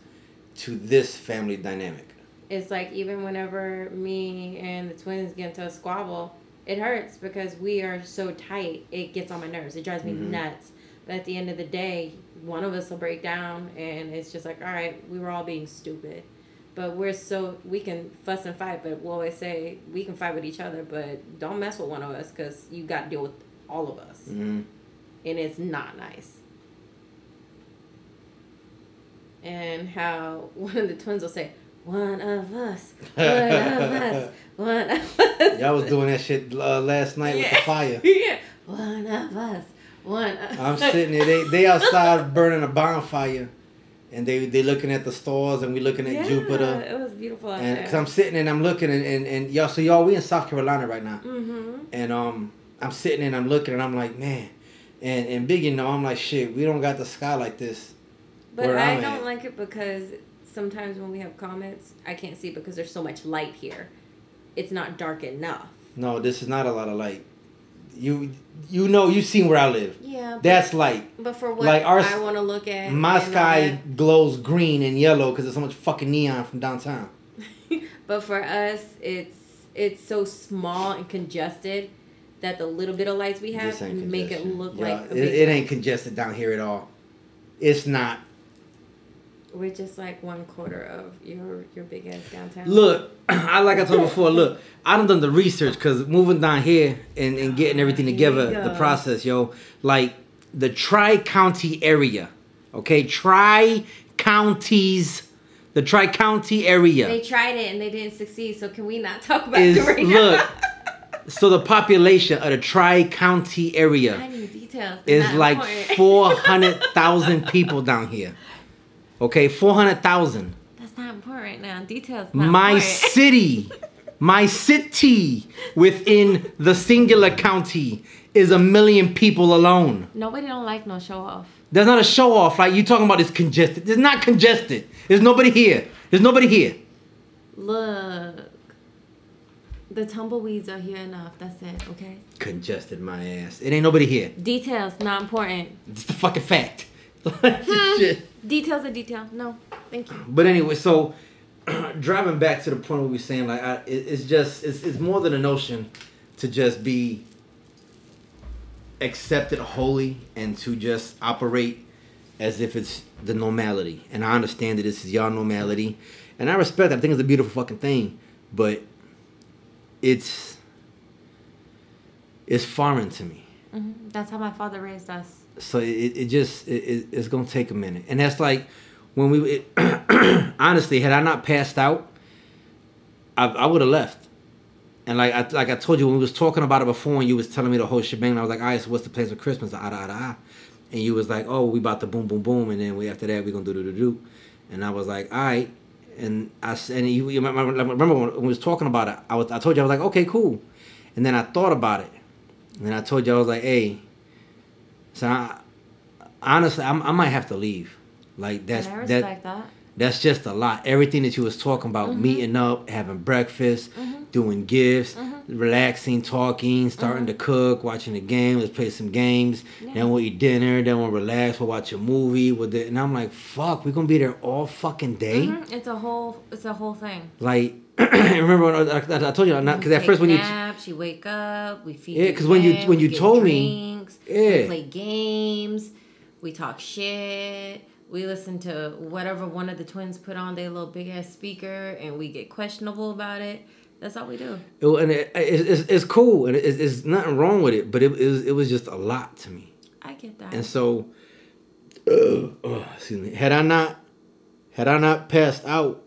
to this family dynamic. it's like even whenever me and the twins get into a squabble, it hurts because we are so tight. It gets on my nerves. It drives me Mhm. nuts. At the end of the day, one of us will break down, and it's just like, all right, we were all being stupid. But we're so we can fuss and fight, but we'll always say we can fight with each other, but don't mess with one of us because you got to deal with all of us, hmm and it's not nice. And how one of the twins will say, "One of us, one of us, one of us." Y'all was doing that shit uh, last night with the fire. yeah, one of us, one. I'm sitting there. They they outside burning a bonfire, and they they looking at the stars, and we looking at yeah, Jupiter. It was beautiful And there. cause I'm sitting and I'm looking and, and, and y'all, so y'all, we in South Carolina right now, mm-hmm. and um, I'm sitting and I'm looking and I'm like, man, and and big, you know, I'm like, shit, we don't got the sky like this. But I I'm don't at. like it because sometimes when we have comments, I can't see because there's so much light here. It's not dark enough. No, this is not a lot of light. You you know you've seen where I live. Yeah. That's like. but for what like our- I want to look at, My sky glows green and yellow because there's so much fucking neon from downtown. but for us, it's it's so small and congested that the little bit of lights we have make it look Yeah, like a it, it ain't congested down here at all. It's not. We're just like one quarter of your your big ass downtown. Look, I like I told you before. Look, I done done the research because moving down here and, and getting oh, everything together, the process, yo, like the tri county area, okay, tri counties, the tri county area They tried it and they didn't succeed. So can we not talk about is it right look. now? So the population of the tri county area. Is like four hundred thousand people down here. Okay, four hundred thousand. That's not important right now. Details. Not my important. city, my city within the singular county is a million people alone. Nobody don't like no show off. There's not a show off like you talking about it's congested. It's not congested. There's nobody here. There's nobody here. Look, the tumbleweeds are here enough. That's it. Okay. Congested my ass. It ain't nobody here. Details not important. It's the fucking fact. Hmm. Shit. Details are detail. No, thank you. But anyway, so driving back to the point where we were saying like I, it, it's just it's, it's more than a notion to just be accepted wholly and to just operate as if it's the normality. And I understand that this is y'all normality, and I respect. That. I think it's a beautiful fucking thing, but it's it's foreign to me. Mm-hmm. That's how my father raised us. So it, it just it, it- it's gonna take a minute, and that's like when we honestly had I not passed out, I, I would have left. And like I like I told you when we was talking about it before, and you was telling me the whole shebang, I was like, all right, so what's the plans for Christmas? Ah, ah, ah. And you was like, oh, we about to boom, boom, boom, and then we after that we gonna do do do do. And I was like, all right. And I and you, you remember when we was talking about it, I was I told you I was like, okay, cool. And then I thought about it, and then I told you I was like, hey. So I, honestly, I'm, I might have to leave. Like that's that that. that's just a lot. Everything that you was talking about, Mm-hmm. meeting up, having breakfast, doing gifts, Mm-hmm. relaxing, talking, starting to cook, watching the game. Let's play some games. Then we'll eat dinner. Then we'll relax. We'll watch a movie. With it, and I'm like, fuck, we're gonna be there all fucking day. Mhm. It's a whole. It's a whole thing. Like, remember when I, I, I told you not because at first when you naps, you wake up, we feed. Yeah, you 'cause when you- when you told me- drinks, Yeah. we play games, we talk shit, we listen to whatever one of the twins put on their little big ass speaker, and we get questionable about it. That's all we do. it, and it, it, it's, it's cool and it, it's, it's nothing wrong with it, but it, it was it was just a lot to me. I get that. And so, uh, oh, excuse me. Had I not, had I not passed out,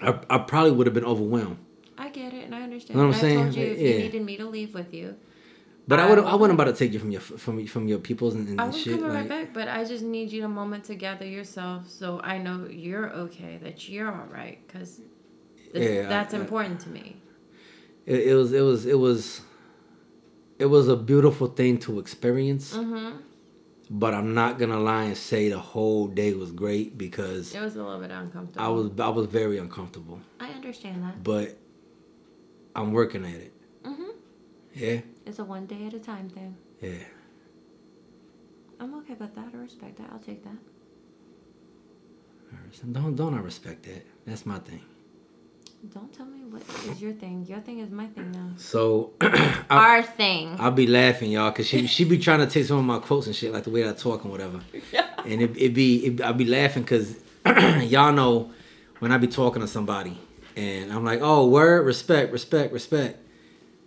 I, I probably would have been overwhelmed. I get it, and I understand. You Know what I'm I saying? told you if Yeah. you needed me to leave with you, But I I would I will- wasn't about to take you from your from from your peoples and, and I would shit. come right like- back. But I just need you a moment to gather yourself, so I know you're okay, that you're all right, because Yeah, that's I- important to me. it, it was it was it was it was a beautiful thing to experience. Mm-hmm. But I'm not gonna lie and say the whole day was great because It was a little bit uncomfortable. I was I was very uncomfortable. I understand that. But I'm working at it. Yeah, It's a one day at a time thing. yeah. I'm okay with that. I respect that. I'll take that. So Don't don't I respect that? That's my thing. Don't tell me what is your thing. Your thing is my thing now. So Our thing. I'll be laughing, y'all, cause she she be trying to take some of my quotes and shit, like the way I talk and whatever. Yeah. And it it be it, I'll be laughing cause y'all know when I be talking to somebody and I'm like, oh, word, respect, respect, respect.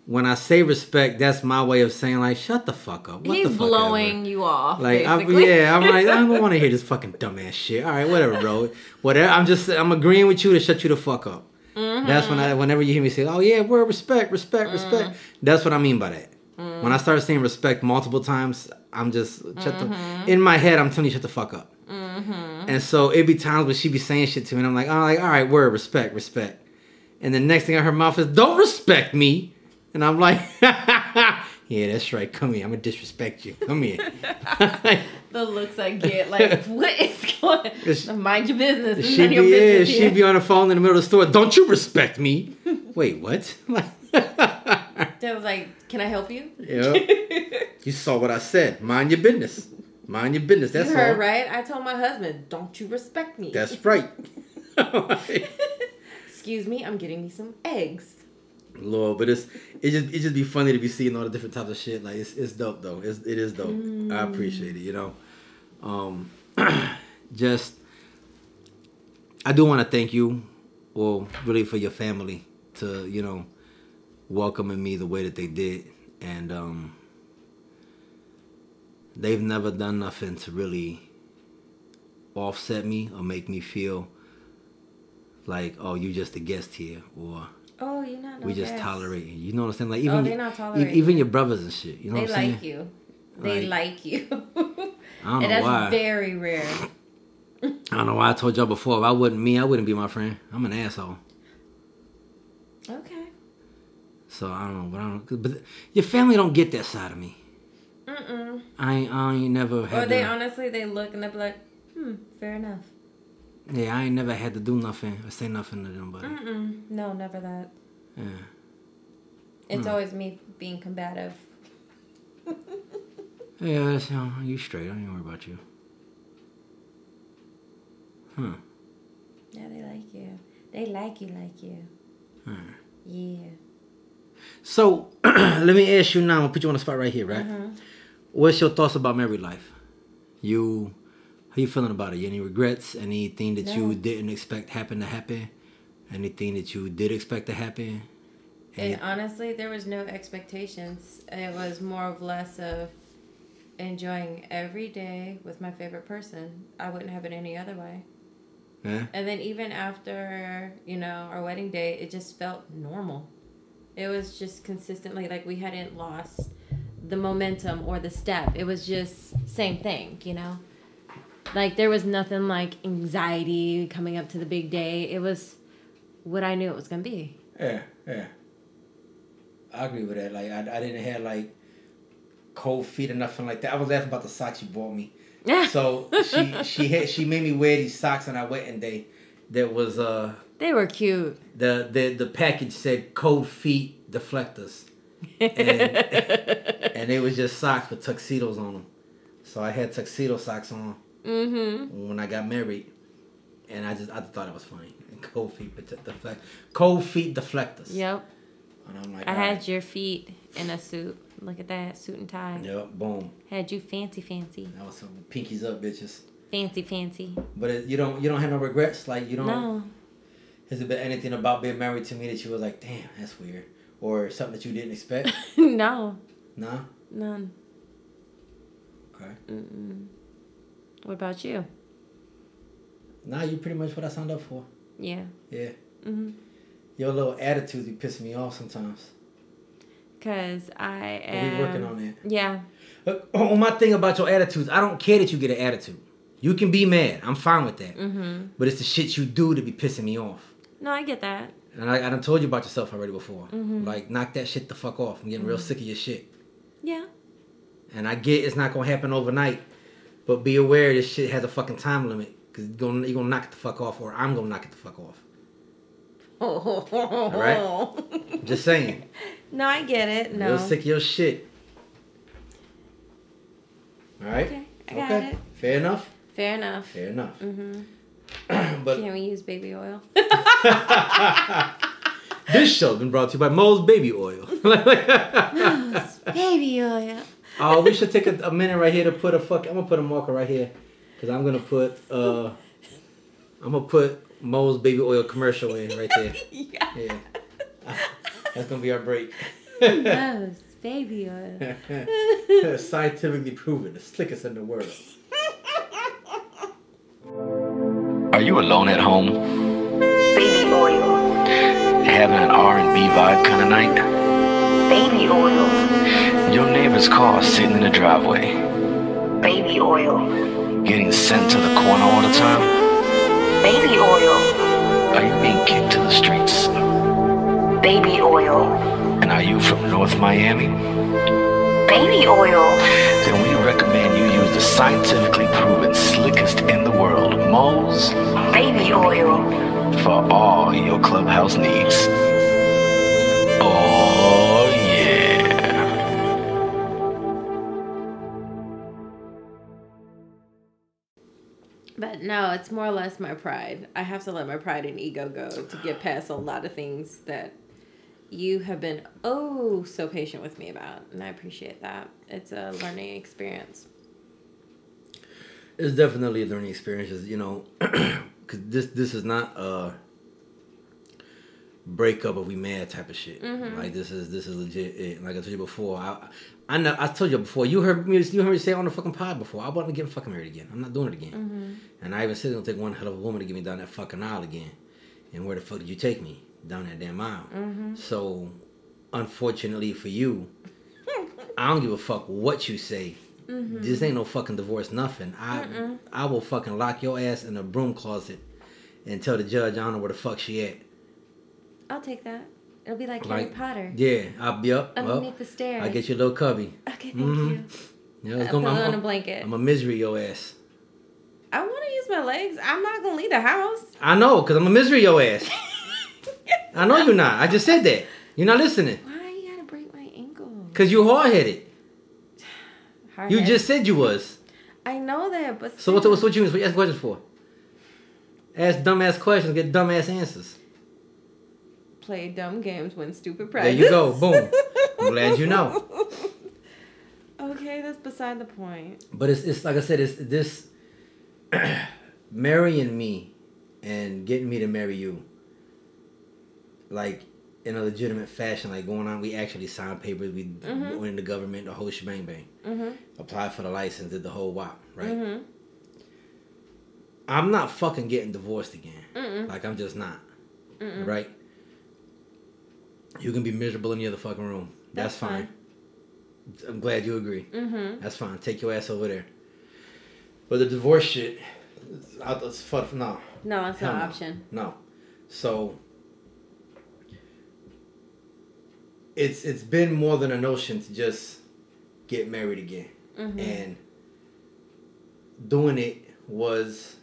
When I say respect, that's my way of saying like, shut the fuck up. What He's the fuck blowing you off. Like, I, yeah, I'm like, I don't want to hear this fucking dumbass shit. All right, whatever, bro. Whatever. I'm just, I'm agreeing with you to shut you the fuck up. Mm-hmm. That's when I, whenever you hear me say, oh yeah, word, respect, respect, mm. respect. That's what I mean by that. Mm. When I start saying respect multiple times, I'm just shut the. Mm-hmm. In my head, I'm telling you shut the fuck up. Mm-hmm. And so it'd be times when she'd be saying shit to me, and I'm like, oh, like, all right, word, respect, respect. And the next thing out her mouth is, don't respect me. And I'm like, yeah, that's right. Come here. I'm gonna disrespect you. Come here. the looks I get, like, what is going? It's- Mind your business. She be, yeah, she here. be on the phone in the middle of the store. Don't you respect me? Wait, what? They was like, "Can I help you?" yeah. You saw what I said. Mind your business. Mind your business. That's you heard all. right. I told my husband, "Don't you respect me?" That's right. Excuse me, I'm getting me some eggs. Lord, but it's it just it just be funny to be seeing all the different types of shit. Like it's it's dope though. It's it is dope. I appreciate it. You know, um, just I do want to thank you, well, really for your family to you know welcoming me the way that they did, and um, they've never done nothing to really offset me or make me feel like oh you just a guest here or Oh, you're not. No we just tolerate you. You know what I'm saying? Like Oh, even they're not tolerating even your brothers and shit. You know They what I'm saying? like you. They like, you. I don't and know that's why. very rare. I don't know why I told y'all before. If I wasn't me, I wouldn't be my friend. I'm an asshole. Okay. So I don't know, but I don't. But your family don't get that side of me. Mm-mm. I ain't, I ain't never Or they to, honestly, they look and they are like, "Hmm, fair enough." Yeah, I ain't never had to do nothing or say nothing to them. But Mm-mm. No, never that. yeah, It's Hmm. always me being combative. yeah, that's, you, know, you straight. I even worry about you. Huh. Yeah, they like you. They like you, like you. Hmm. Yeah. So let me ask you now. I'm gonna put you on the spot right here, right? Mm-hmm. What's your thoughts about married life? You, how you feeling about it? Any regrets? Anything that No. you didn't expect happen to happen? Anything that you did expect to happen? And And honestly, there was no expectations. It was more of less of enjoying every day with my favorite person. I wouldn't have it any other way. Yeah. And then even after, you know, our wedding day, it just felt normal. It was just consistently like we hadn't lost the momentum or the step. It was just same thing, you know. Like there was nothing like anxiety coming up to the big day. It was what I knew it was gonna be. Yeah, yeah. I agree with that. Like I, I didn't have like cold feet or nothing like that. I was laughing about the socks you bought me. Yeah. So she she had she made me wear these socks on our wedding day. That was uh they were cute. the the the package said cold feet deflectors, and, and they was just socks with tuxedos on them. So I had tuxedo socks on Mm-hmm. when I got married, and I just I thought it was funny. Cold feet deflect cold feet deflectors. Yep. And I'm like, I had right. your feet in a suit. Look at that suit and tie. Yep, boom. Had you fancy, fancy, That was some pinkies up, bitches. fancy, fancy. But it, you don't you don't have no regrets. Like you don't. No, Has there been anything about being married to me that you was like, damn, that's weird, or something that you didn't expect? no, nah. none. Okay. Mm-mm. What about you? Nah, you pretty much what I signed up for. Yeah. Yeah. Mm-hmm. Your little attitude be pissing me off sometimes. Cause I am. we working on that. Yeah. Look, on my thing about your attitudes, I don't care that you get an attitude. You can be mad. I'm fine with that. Mm-hmm. But it's the shit you do to be pissing me off. No, I get that. And I, I done told you about yourself already before. Mhm. Like, knock that shit the fuck off. I'm getting real Mhm. sick of your shit. Yeah. And I get it's not gonna happen overnight, but be aware this shit has a fucking time limit. Cause you're gonna, you're gonna knock it the fuck off, or I'm gonna knock it the fuck off. Right. Just saying. no, I get it. No. Real sick of your shit. All right. Okay, I got it. Fair enough. Fair enough. Fair enough. Mm-hmm. but Can we use baby oil? this show's been brought to you by Moe's Baby Oil. Mo's baby oil. Oh, we should take a, a minute right here to put a fuck. I'm gonna put a marker right here, cause I'm gonna put uh, I'm gonna put Moe's baby oil commercial in right there. yeah. Yeah, that's gonna be our break. Yes, baby oil. Scientifically proven, the slickest in the world. Are you alone at home? Baby oil. Having an R&B vibe kind of night? Baby oil. Your neighbor's car sitting in the driveway, Baby oil. getting sent to the corner all the time? Baby oil. Are you being kicked to the streets? Baby oil. And are you from North Miami? Baby oil. Then we recommend you use the scientifically proven slickest in the world, Moles Baby oil. for all your clubhouse needs. Oh But no, it's more or less my pride. I have to let my pride and ego go to get past a lot of things that you have been oh so patient with me about, and I appreciate that. It's a learning experience. It's definitely a learning experience, you know, because this this is not a breakup or we mad type of shit. Mhm. Like this is this is legit. It. Like I told you before, I I know I told you before. You heard me you heard me say on the fucking pod before. I wasn't get fucking married again. I'm not doing it again. Mm-hmm. And I even said it's gonna take one hell of a woman to get me down that fucking aisle again. And where the fuck did you take me? Down that damn aisle. Mm-hmm. So, unfortunately for you, I don't give a fuck what you say. Mhm. This ain't no fucking divorce, nothing. I Mm-mm. I will fucking lock your ass in a broom closet and tell the judge I don't know where the fuck she at. I'll take that. It'll be like Harry Like, Potter. Yeah, I'll be up. Underneath Well, the stairs. I get your little cubby. Okay, thank Mhm. you. Yeah, it's gonna, I'm, and a blanket. I'm a misery your ass. I want to use my legs. I'm not gonna leave the house. I know, cause I'm a misery your ass. I know you're not. I just said that. You're not listening. Why you gotta break my ankle? Cause you hard headed. You just said you was. I know that, but So what? What's what you what you ask questions for? Ask dumbass questions, get dumbass answers. Play dumb games, win stupid prizes. There you go. Boom. I'm glad you know. Okay, that's beside the point. But it's it's like I said, it's this marrying me and getting me to marry you. Like in a legitimate fashion, like going on, we actually signed papers, we Mm-hmm. went in the government, the whole shebang bang. Applied for the license, did the whole wop, right? Mm-hmm. I'm not fucking getting divorced again. Like I'm just not. Right? You can be miserable in the other fucking room. That's, That's fine. I'm glad you agree. Mm-hmm. That's fine. Take your ass over there. But the divorce shit, it's fuck no. No, it's Hell an no. option. No. So it's it's been more than a notion to just get married again. And doing it was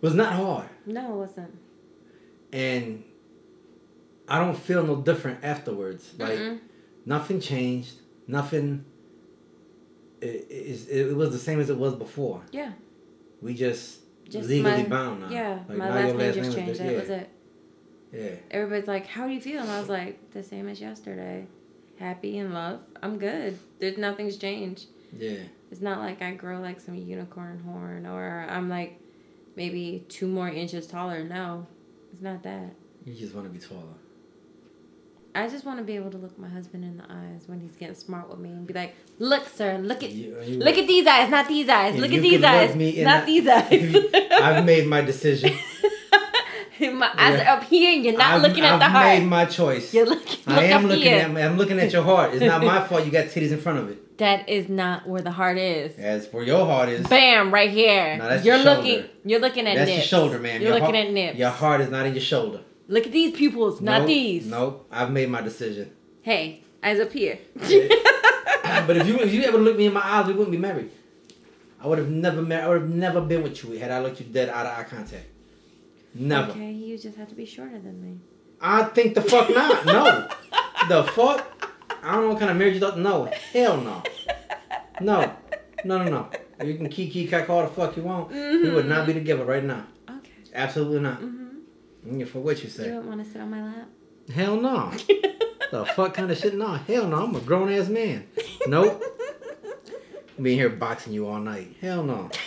was not hard. No, it wasn't. And I don't feel no different afterwards. Like Mm-mm. nothing changed. Nothing it, it, it was the same as it was before. Yeah. We just, Just legally my, bound now. Yeah, Like, my last name just name changed. That yeah. was it. Yeah. Everybody's like, "How do you feel?" And I was like, "The same as yesterday. Happy and love. I'm good. There's nothing's changed. Yeah. It's not like I grow like some unicorn horn or I'm like maybe two more inches taller. No, it's not that. You just want to be taller. I just want to be able to look my husband in the eyes when he's getting smart with me and be like, "Look, sir, look at You- you- look at these eyes, not these eyes. Look at these eyes, not the- these eyes." I've made my decision. my eyes Yeah. are up here, and you're not I've, looking at I've the heart. I've made my choice. You're looking. I am looking here. at. I'm looking at your heart. It's not my fault. You got titties in front of it. That is not where the heart is. As for your heart is, Bam, right here. No, that's you're your looking. You're looking at that's nips. your shoulder, man. You're your looking heart, at nips. Your heart is not in your shoulder. Look at these pupils, not Nope, these. Nope. I've made my decision. Hey, eyes up here. but if you if you ever looked me in my eyes, we wouldn't be married. I would have never married. I would have never been with you had I looked you dead out of eye contact. Never. Okay, you just have to be shorter than me. I think the fuck not. No. the fuck? I don't know what kind of marriage you thought. No. Hell no. No. No, no, no. You can kiki cack all the fuck you want. We would not be together right now. Okay. Absolutely not. Mm-hmm. For what you say. You don't want to sit on my lap? Hell no. the fuck kind of shit? No. Hell no. I'm a grown ass man. Nope. Being here boxing you all night. Hell no.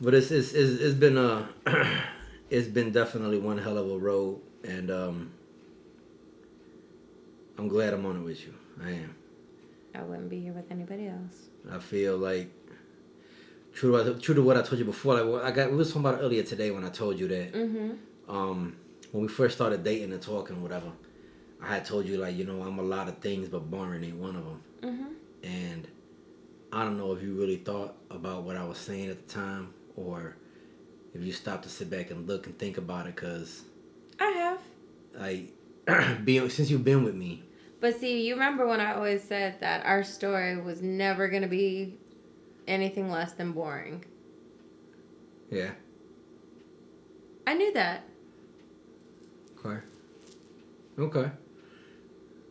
But it's it's it's, it's been a it's been definitely one hell of a road, and um, I'm glad I'm on it with you. I am. I wouldn't be here with anybody else. I feel like true to what, true to what I told you before. Like I got, we was talking about earlier today when I told you that Mm-hmm. um, when we first started dating and talking, whatever. I had told you like you know I'm a lot of things, but boring ain't one of them. Mm-hmm. And I don't know if you really thought about what I was saying at the time, or if you stop to sit back and look and think about it, cause I have. like being since you've been with me, But see, you remember when I always said that our story was never to be anything less than boring. yeah, I knew that. okay, okay.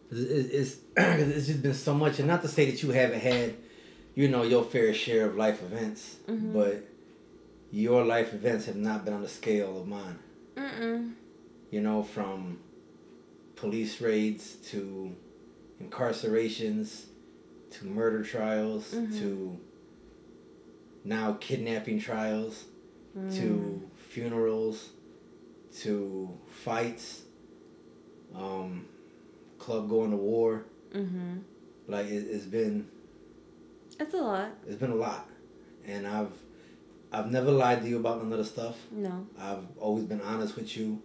It's, it's, it's it's just been so much, and not to say that you haven't had, you know, your fair share of life events, Mhm. but your life events have not been on the scale of mine. Mm-mm. you know, from police raids to incarcerations to murder trials Mhm. to now kidnapping trials to funerals to fights, um, club going to war. Mm-hmm. Like it, it's been It's a lot. it's been a lot, and I've I've never lied to you about none of the stuff. No. I've always been honest with you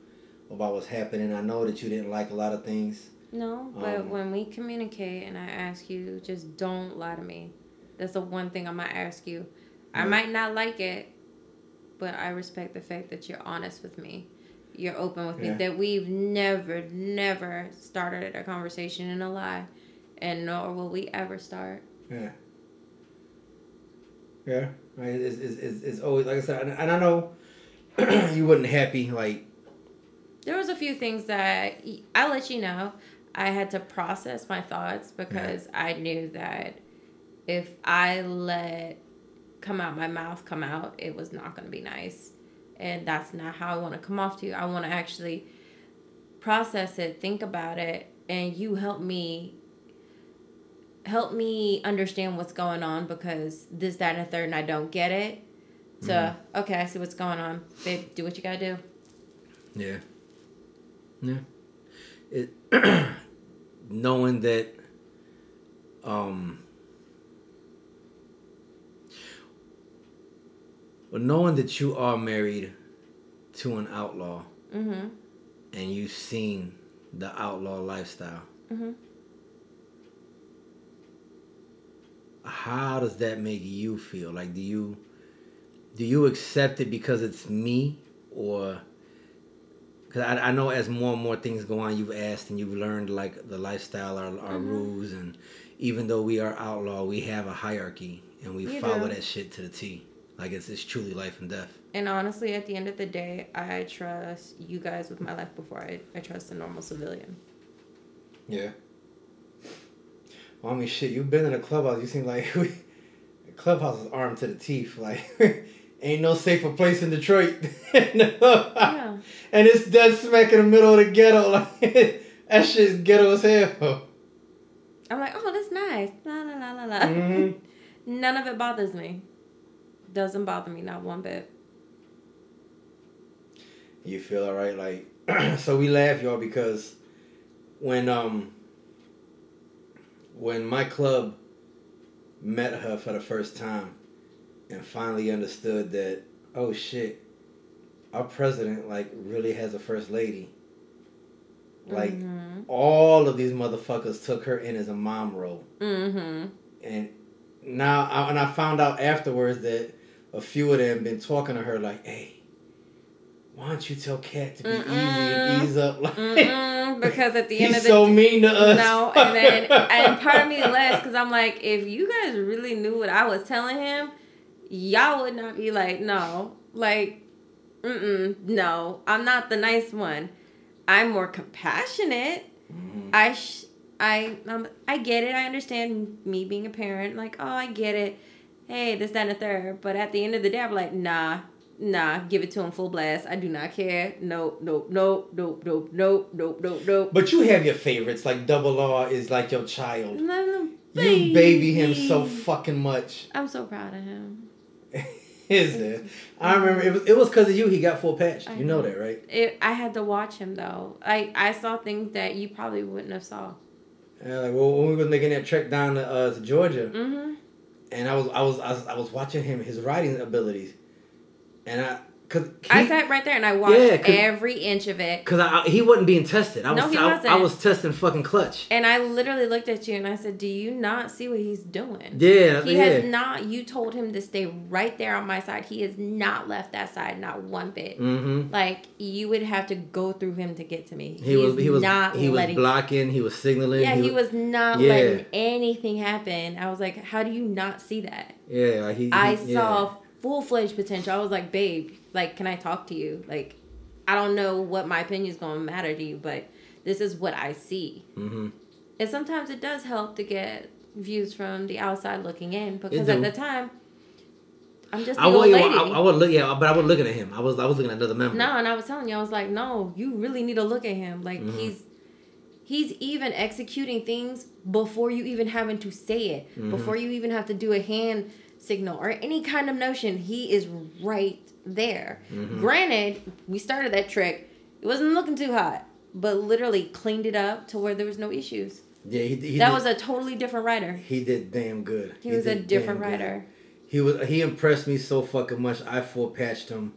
about what's happening. I know that you didn't like a lot of things. No, but Um, when we communicate and I ask you, just don't lie to me. That's the one thing I might ask you. I might not like it, but I respect the fact that you're honest with me. You're open with Yeah. me. That we've never, never started a conversation in a lie, and nor will we ever start. Yeah. Yeah. Right. It's, it's, it's, it's always like I said, and, and I know you wasn't happy. Like There was a few things that I let you know. I had to process my thoughts because I knew that if I let come out my mouth come out, it was not going to be nice. And that's not how I want to come off to you. I want to actually process it, think about it, and you help me help me understand what's going on because this, that, and the third, and I don't get it. So Mm-hmm. okay, I see what's going on. Babe, do what you gotta do. Yeah. Yeah. It knowing that um well knowing that you are married to an outlaw Mm-hmm. and you've seen the outlaw lifestyle. Mhm. How does that make you feel? Like do you do you accept it because it's me or because I, I know as more and more things go on you've asked and you've learned like the lifestyle our, our mm-hmm. rules and even though we are outlaw we have a hierarchy and we You follow do. that shit to the t like it's, it's truly life and death And honestly, at the end of the day, I trust you guys with my life before I, I trust a normal civilian. yeah well, I mean shit you've been in a clubhouse you seem like we clubhouse is armed to the teeth like ain't no safer place in Detroit Yeah. and it's dead smack in the middle of the ghetto like that shit's ghetto as hell I'm like, oh, that's nice. La la la la la. Mhm. None of it bothers me. Doesn't bother me, not one bit. You feel all right, like so we laugh, y'all, because when um when my club met her for the first time and finally understood that oh shit, our president like really has a first lady. Like Mhm. all of these motherfuckers took her in as a mom role, Mm-hmm. and now I, and I found out afterwards that a few of them been talking to her like, hey. Why don't you tell Cat to be easy and ease up? Like, because at the end of the day so mean to us. no, and then and part of me laughs because I'm like, if you guys really knew what I was telling him, y'all would not be like, no, like, mm no, I'm not the nice one. I'm more compassionate. Mhm. I sh- I um, I get it. I understand me being a parent. Like, oh, I get it. Hey, this, that, and the third. But at the end of the day, I'm like, nah, nah. Give it to him full blast. I do not care. No, no, no, no, no, no, no, no, no. But you have your favorites. Like Double R is like your child. No, no, You baby him so fucking much. I'm so proud of him. Is it? I remember it was it was because of you he got full patch. You know know. that, right? It, I had to watch him though. I I saw things that you probably wouldn't have saw. Yeah, like well, when we was making that trek down to, uh, to Georgia, Mm-hmm. and I was, I was I was I was watching him his riding abilities, and I cause I sat right there and I watched Yeah, every inch of it. cause I, I- he wasn't being tested. I was No, he I, I wasn't. was testing fucking clutch. And I literally looked at you and I said, "Do you not see what he's doing?" Yeah, He yeah. has not. You told him to stay right there on my side. He has not left that side, not one bit. mm-hmm. Like you would have to go through him to get to me. He, was he was not he was blocking. He was signaling. yeah, he was not Yeah. letting anything happen. I was like, how do you not see that? Yeah, he. I he- saw full fledged potential. I was like, babe, like, can I talk to you? Like, I don't know what my opinion is going to matter to you, but this is what I see. Mm-hmm. And sometimes it does help to get views from the outside looking in because at the time, I'm just I would, lady. I, I would look, yeah, but I was looking at him. I was, I was looking at another member. no, and I was telling you, I was like, no, you really need to look at him. Like Mhm. he's he's even executing things before you even having to say it, Mhm. before you even have to do a hand signal or any kind of notion. He is right there. Mhm. Granted, we started that trick. It wasn't looking too hot, but literally cleaned it up to where there was no issues. Yeah, he, he that did, was a totally different writer. he did damn good. He, was a different writer. good. He was he impressed me so fucking much. I full patched him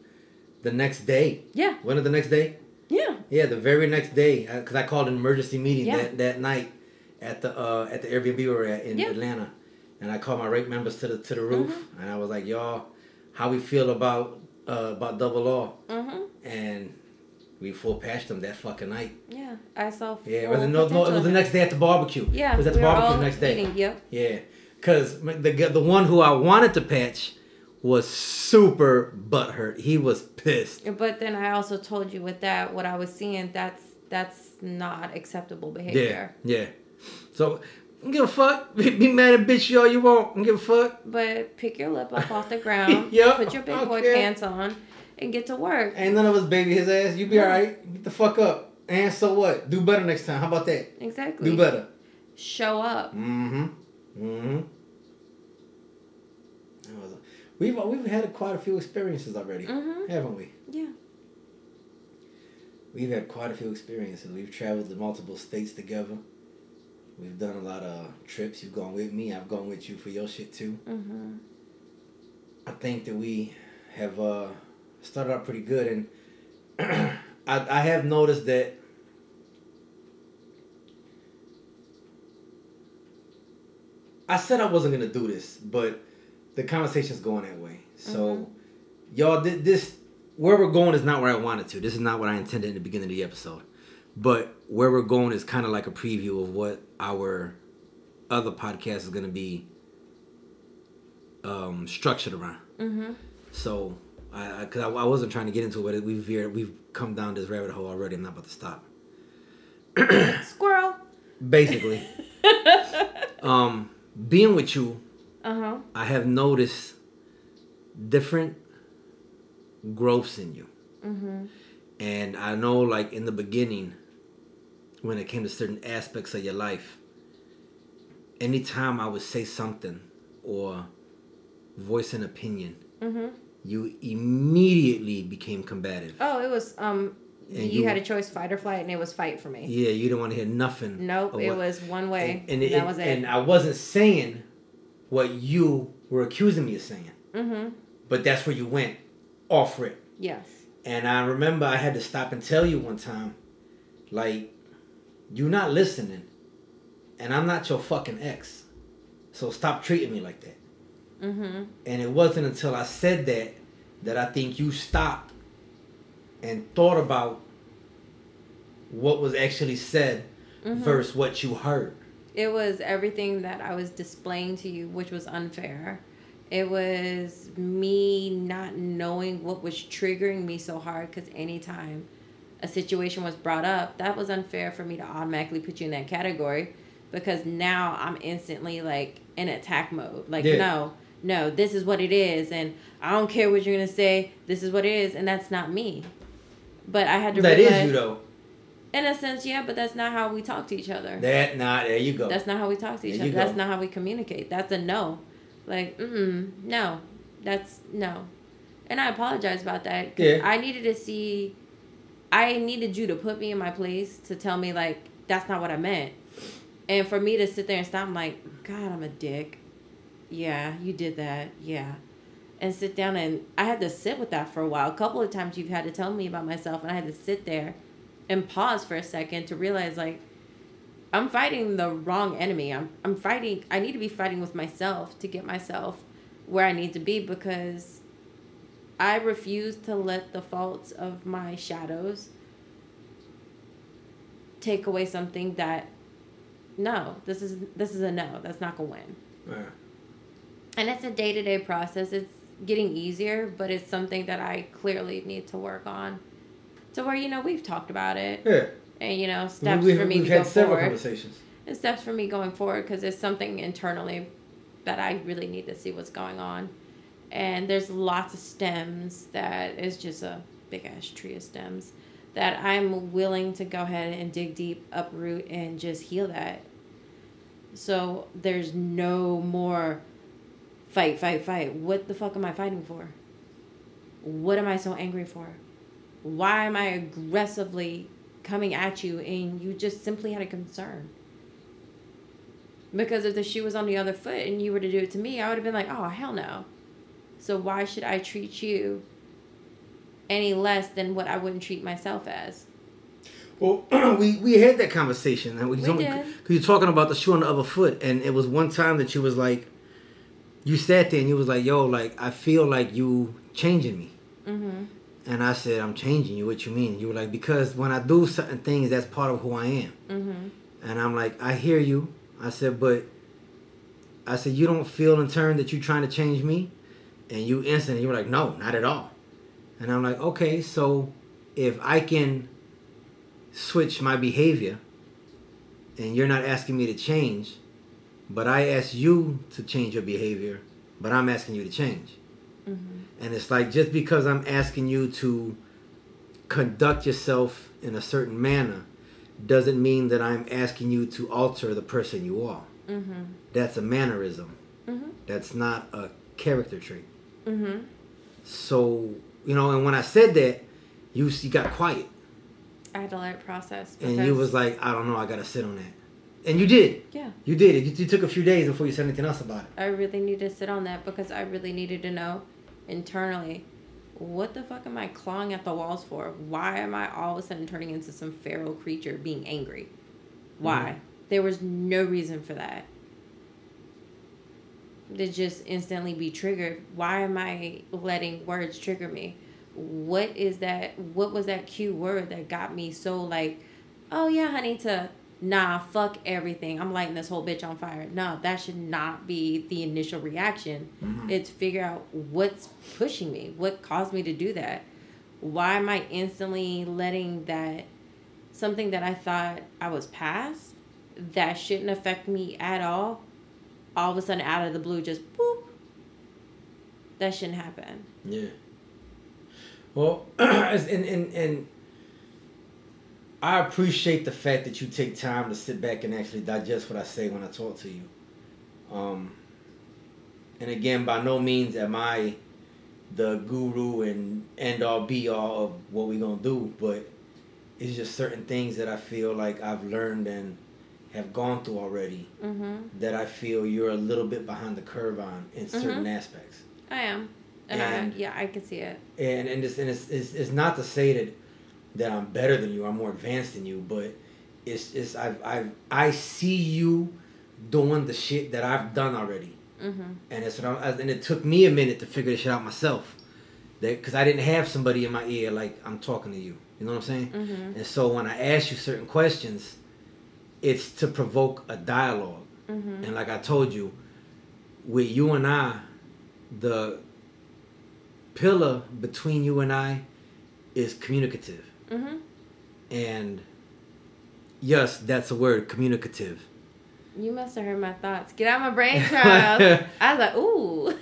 the next day. Yeah, When of the next day? yeah. Yeah, the very next day, because I called an emergency meeting Yeah. that, that night at the uh, at the Airbnb we were at in Yeah. Atlanta, and I called my rate members to the to the roof, Mm-hmm. and I was like, y'all, how we feel about uh, about double law, Mm-hmm. and we full patched them that fucking night. Yeah, I saw. Yeah, it was no, no, it was the next day at the barbecue. Yeah, it was at the we barbecue the next day. eating, Yep. Yeah, because the the one who I wanted to patch was super butthurt. He was pissed. But then I also told you with that what I was seeing that's that's not acceptable behavior. Yeah, yeah. So, don't give a fuck. Be, be mad at bitch all you want. Don't give a fuck. But pick your lip up off the ground. Yup, Put your big boy okay. pants on, and get to work. Ain't none of us baby his ass. You be alright. Get the fuck up. And so what? Do better next time. How about that? Exactly. Do better. Show up. Mm-hmm. Mm-hmm. We've we've had quite a few experiences already, Mhm. haven't we? Yeah. We've had quite a few experiences. We've traveled to multiple states together. We've done a lot of trips. You've gone with me. I've gone with you for your shit too. Mhm. I think that we have uh, started out pretty good, and I, I have noticed that I said I wasn't gonna do this, but the conversation's going that way. So, y'all, thi- this where we're going is not where I wanted to. This is not what I intended in the beginning of the episode. But where we're going is kind of like a preview of what our other podcast is gonna be um, structured around. Mm-hmm. So, I, I, cause I, I wasn't trying to get into it, but we've veered, we've come down this rabbit hole already. I'm not about to stop. Squirrel. Basically, um, being with you, Uh huh. I have noticed different growths in you, Mm-hmm. and I know, like in the beginning, when it came to certain aspects of your life, anytime I would say something or voice an opinion, Mm-hmm. you immediately became combative. Oh, it was um. And you, you- had a choice, fight or flight, and it was fight for me. Yeah, you didn't want to hear nothing. Nope, it was one way. and, and, it, that was it. and I wasn't saying what you were accusing me of saying, mm-hmm. but that's where you went off it Yes. And I remember I had to stop and tell you one time, like, you're not listening, and I'm not your fucking ex, so stop treating me like that. Mm-hmm. And it wasn't until I said that that I think you stopped and thought about what was actually said Mm-hmm. versus what you heard. It was everything that I was displaying to you, which was unfair. It was me not knowing what was triggering me so hard because anytime a situation was brought up, that was unfair for me to automatically put you in that category because now I'm instantly like in attack mode. Like, Yeah. no, no, this is what it is. And I don't care what you're going to say. This is what it is. And that's not me. But I had to That is realize, you though. in a sense, yeah, but that's not how we talk to each other. That nah, there you go. That's not how we talk to each There other. That's not how we communicate. That's a no. Like, mm no. That's no. And I apologize about that. Yeah. I needed to see, I needed you to put me in my place to tell me, like, that's not what I meant. And for me to sit there and stop, I'm like, God, I'm a dick. Yeah, you did that. Yeah. And sit down and I had to sit with that for a while. A couple of times you've had to tell me about myself, and I had to sit there and pause for a second to realize, like, I'm fighting the wrong enemy. I'm I'm fighting I need to be fighting with myself to get myself where I need to be because I refuse to let the faults of my shadows take away something that no, this is this is a no. That's not to win. Yeah. And it's a day-to-day process. It's getting easier, but it's something that I clearly need to work on. To where you know we've talked about it Yeah. and you know steps we, for me to go had several forward conversations. and steps for me going forward because it's something internally that I really need to see what's going on. And there's lots of stems that is just a big ass tree of stems that I'm willing to go ahead and dig deep, uproot, and just heal that. So there's no more fight, fight, fight. What the fuck am I fighting for? What am I so angry for? Why am I aggressively coming at you and you just simply had a concern? Because if the shoe was on the other foot and you were to do it to me, I would have been like, oh, hell no. So why should I treat you any less than what I wouldn't treat myself as? Well, we we had that conversation, we, We did. Cause you're talking about the shoe on the other foot, and it was one time that you was like, you sat there and you was like, "Yo, like I feel like you changing me," Mm-hmm. and I said, "I'm changing you." What you mean? You were like, "Because when I do certain things, that's part of who I am," Mm-hmm. and I'm like, "I hear you." I said, "But," I said, "You don't feel in turn that you're trying to change me," and you instantly you were like, "No, not at all," and I'm like, "Okay, so if I can." switch my behavior and you're not asking me to change but i ask you to change your behavior but i'm asking you to change and it's like just because i'm asking you to conduct yourself in a certain manner doesn't mean that i'm asking you to alter the person you are Mm-hmm. That's a mannerism. Mhm. That's not a character trait. Mm-hmm. So you know, and when I said that, you you got quiet I had to let it process. and you was like, I don't know, I gotta sit on that, and you did. Yeah. You did it. You, you took a few days before you said anything else about it. I really need to sit on that because I really needed to know internally what the fuck am I clawing at the walls for? Why am I all of a sudden turning into some feral creature being angry? Why? There was no reason for that. To just instantly be triggered. Why am I letting words trigger me? What is that? What was that cue word that got me so like, oh yeah, honey, to nah, fuck everything. I'm lighting this whole bitch on fire. No, that should not be the initial reaction. Mm-hmm. It's figure out what's pushing me, what caused me to do that. Why am I instantly letting that something that I thought I was past that shouldn't affect me at all, all of a sudden out of the blue, just boop. That shouldn't happen. Yeah. Well, and, and and I appreciate the fact that you take time to sit back and actually digest what I say when I talk to you. Um, and again, by no means am I the guru and end all be all of what we're gonna do, but it's just certain things that I feel like I've learned and have gone through already Mm-hmm. that I feel you're a little bit behind the curve on in certain aspects. I am. And, And- I, yeah, I can see it. and and it's and it's, it's, it's not to say that that I'm better than you, I'm more advanced than you, but it's it's I've I've I see you doing the shit that I've done already, Mm-hmm. and it's what I'm, and it took me a minute to figure this shit out myself, that because I didn't have somebody in my ear like I'm talking to you, you know what I'm saying? Mm-hmm. And so when I ask you certain questions, it's to provoke a dialogue. Mm-hmm. And like I told you, with you and I, the pillar between you and I is communicative. Mm-hmm. And yes, that's a word, communicative. You must have heard my thoughts. Get out of my brain, Charles. I was like, ooh.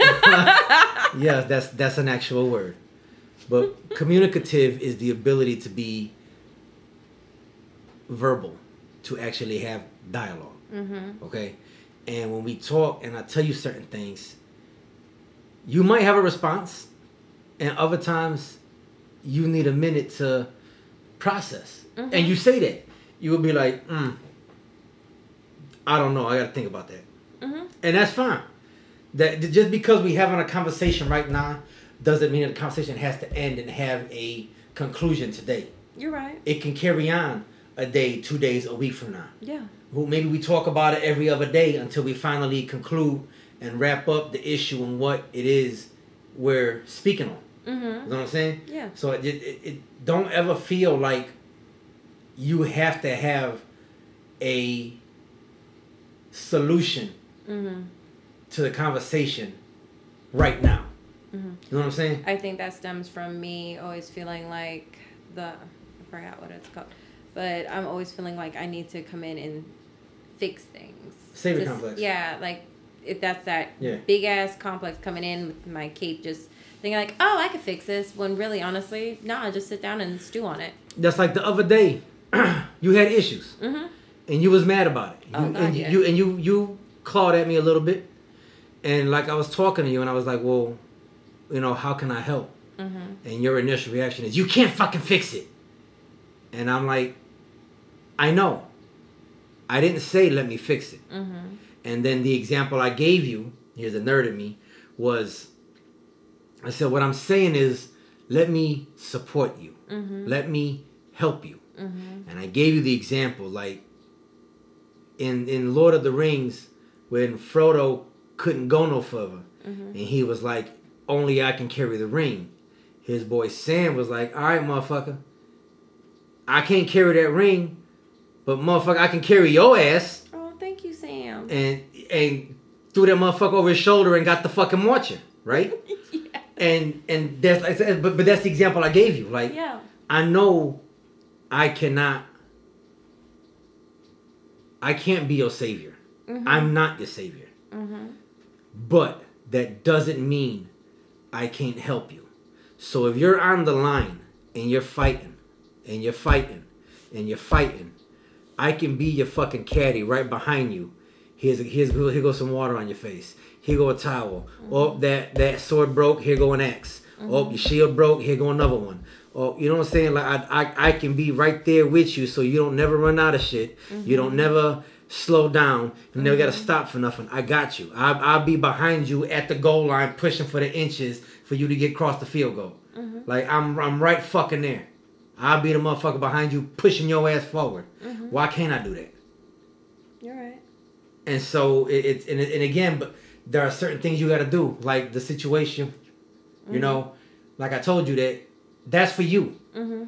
yes, that's that's an actual word. But communicative is the ability to be verbal, to actually have dialogue. mm-hmm. okay and when we talk and i tell you certain things you might have a response and other times you need a minute to process and you say that you will be like mm, i don't know i gotta think about that Mm-hmm. and that's fine that just because we having a conversation right now doesn't mean that the conversation has to end and have a conclusion today You're right. it can carry on a day two days a week from now Yeah. who maybe we talk about it every other day until we finally conclude and wrap up the issue and what it is we're speaking on. Mm-hmm. You know what I'm saying? Yeah. So it, it, it don't ever feel like you have to have a solution Mm-hmm. to the conversation right now. Mhm. You know what I'm saying? I think that stems from me always feeling like the I forgot what it's called, but I'm always feeling like I need to come in and fix things. Savior Just- complex. Yeah, like if that's that Yeah. big ass complex coming in with my cape, just thinking like, oh, I could fix this. When really, honestly, nah, just sit down and stew on it. That's like the other day, you had issues. Mm-hmm. and you was mad about it. You, Oh, God, and yeah. you and you you clawed at me a little bit, and like I was talking to you, and I was like, well, you know, how can I help? Mm-hmm. And your initial reaction is, you can't fucking fix it. And I'm like, I know. I didn't say let me fix it. Mm-hmm. And then the example I gave you, here's a nerd in me, was I said, what I'm saying is, let me support you. Mm-hmm. Let me help you. Mm-hmm. And I gave you the example, like in in Lord of the Rings, when Frodo couldn't go no further, and he was like, "Only I can carry the ring." His boy Sam was like, "All right, motherfucker, I can't carry that ring, but motherfucker, I can carry your ass." Oh, thank you, Sam. And and threw that motherfucker over his shoulder and got the fucking marching, right? yeah. And and that's like I said, but but that's the example I gave you, like. Yeah. I know I cannot I can't be your savior. I'm not your savior. Mm-hmm. But that doesn't mean I can't help you. So if you're on the line and you're fighting and you're fighting and you're fighting, I can be your fucking caddy right behind you, Here's here's here goes some water on your face. Here go a towel. Mm-hmm. Oh, that that sword broke. Here go an axe. Mm-hmm. Oh, your shield broke. Here go another one. Oh, you know what I'm saying? Like I, I I can be right there with you, so you don't never run out of shit. You don't mm-hmm. never slow down. You never gotta stop for nothing. I got you. I, I'll be behind you at the goal line, pushing for the inches for you to get across the field goal. Like I'm I'm right fucking there. I'll be the motherfucker behind you, pushing your ass forward. Mm-hmm. Why can't I do that? You're right. And so it, it's and, and again, but there are certain things you got to do, like the situation. You mm-hmm. know, like I told you that that's for you. Mm-hmm.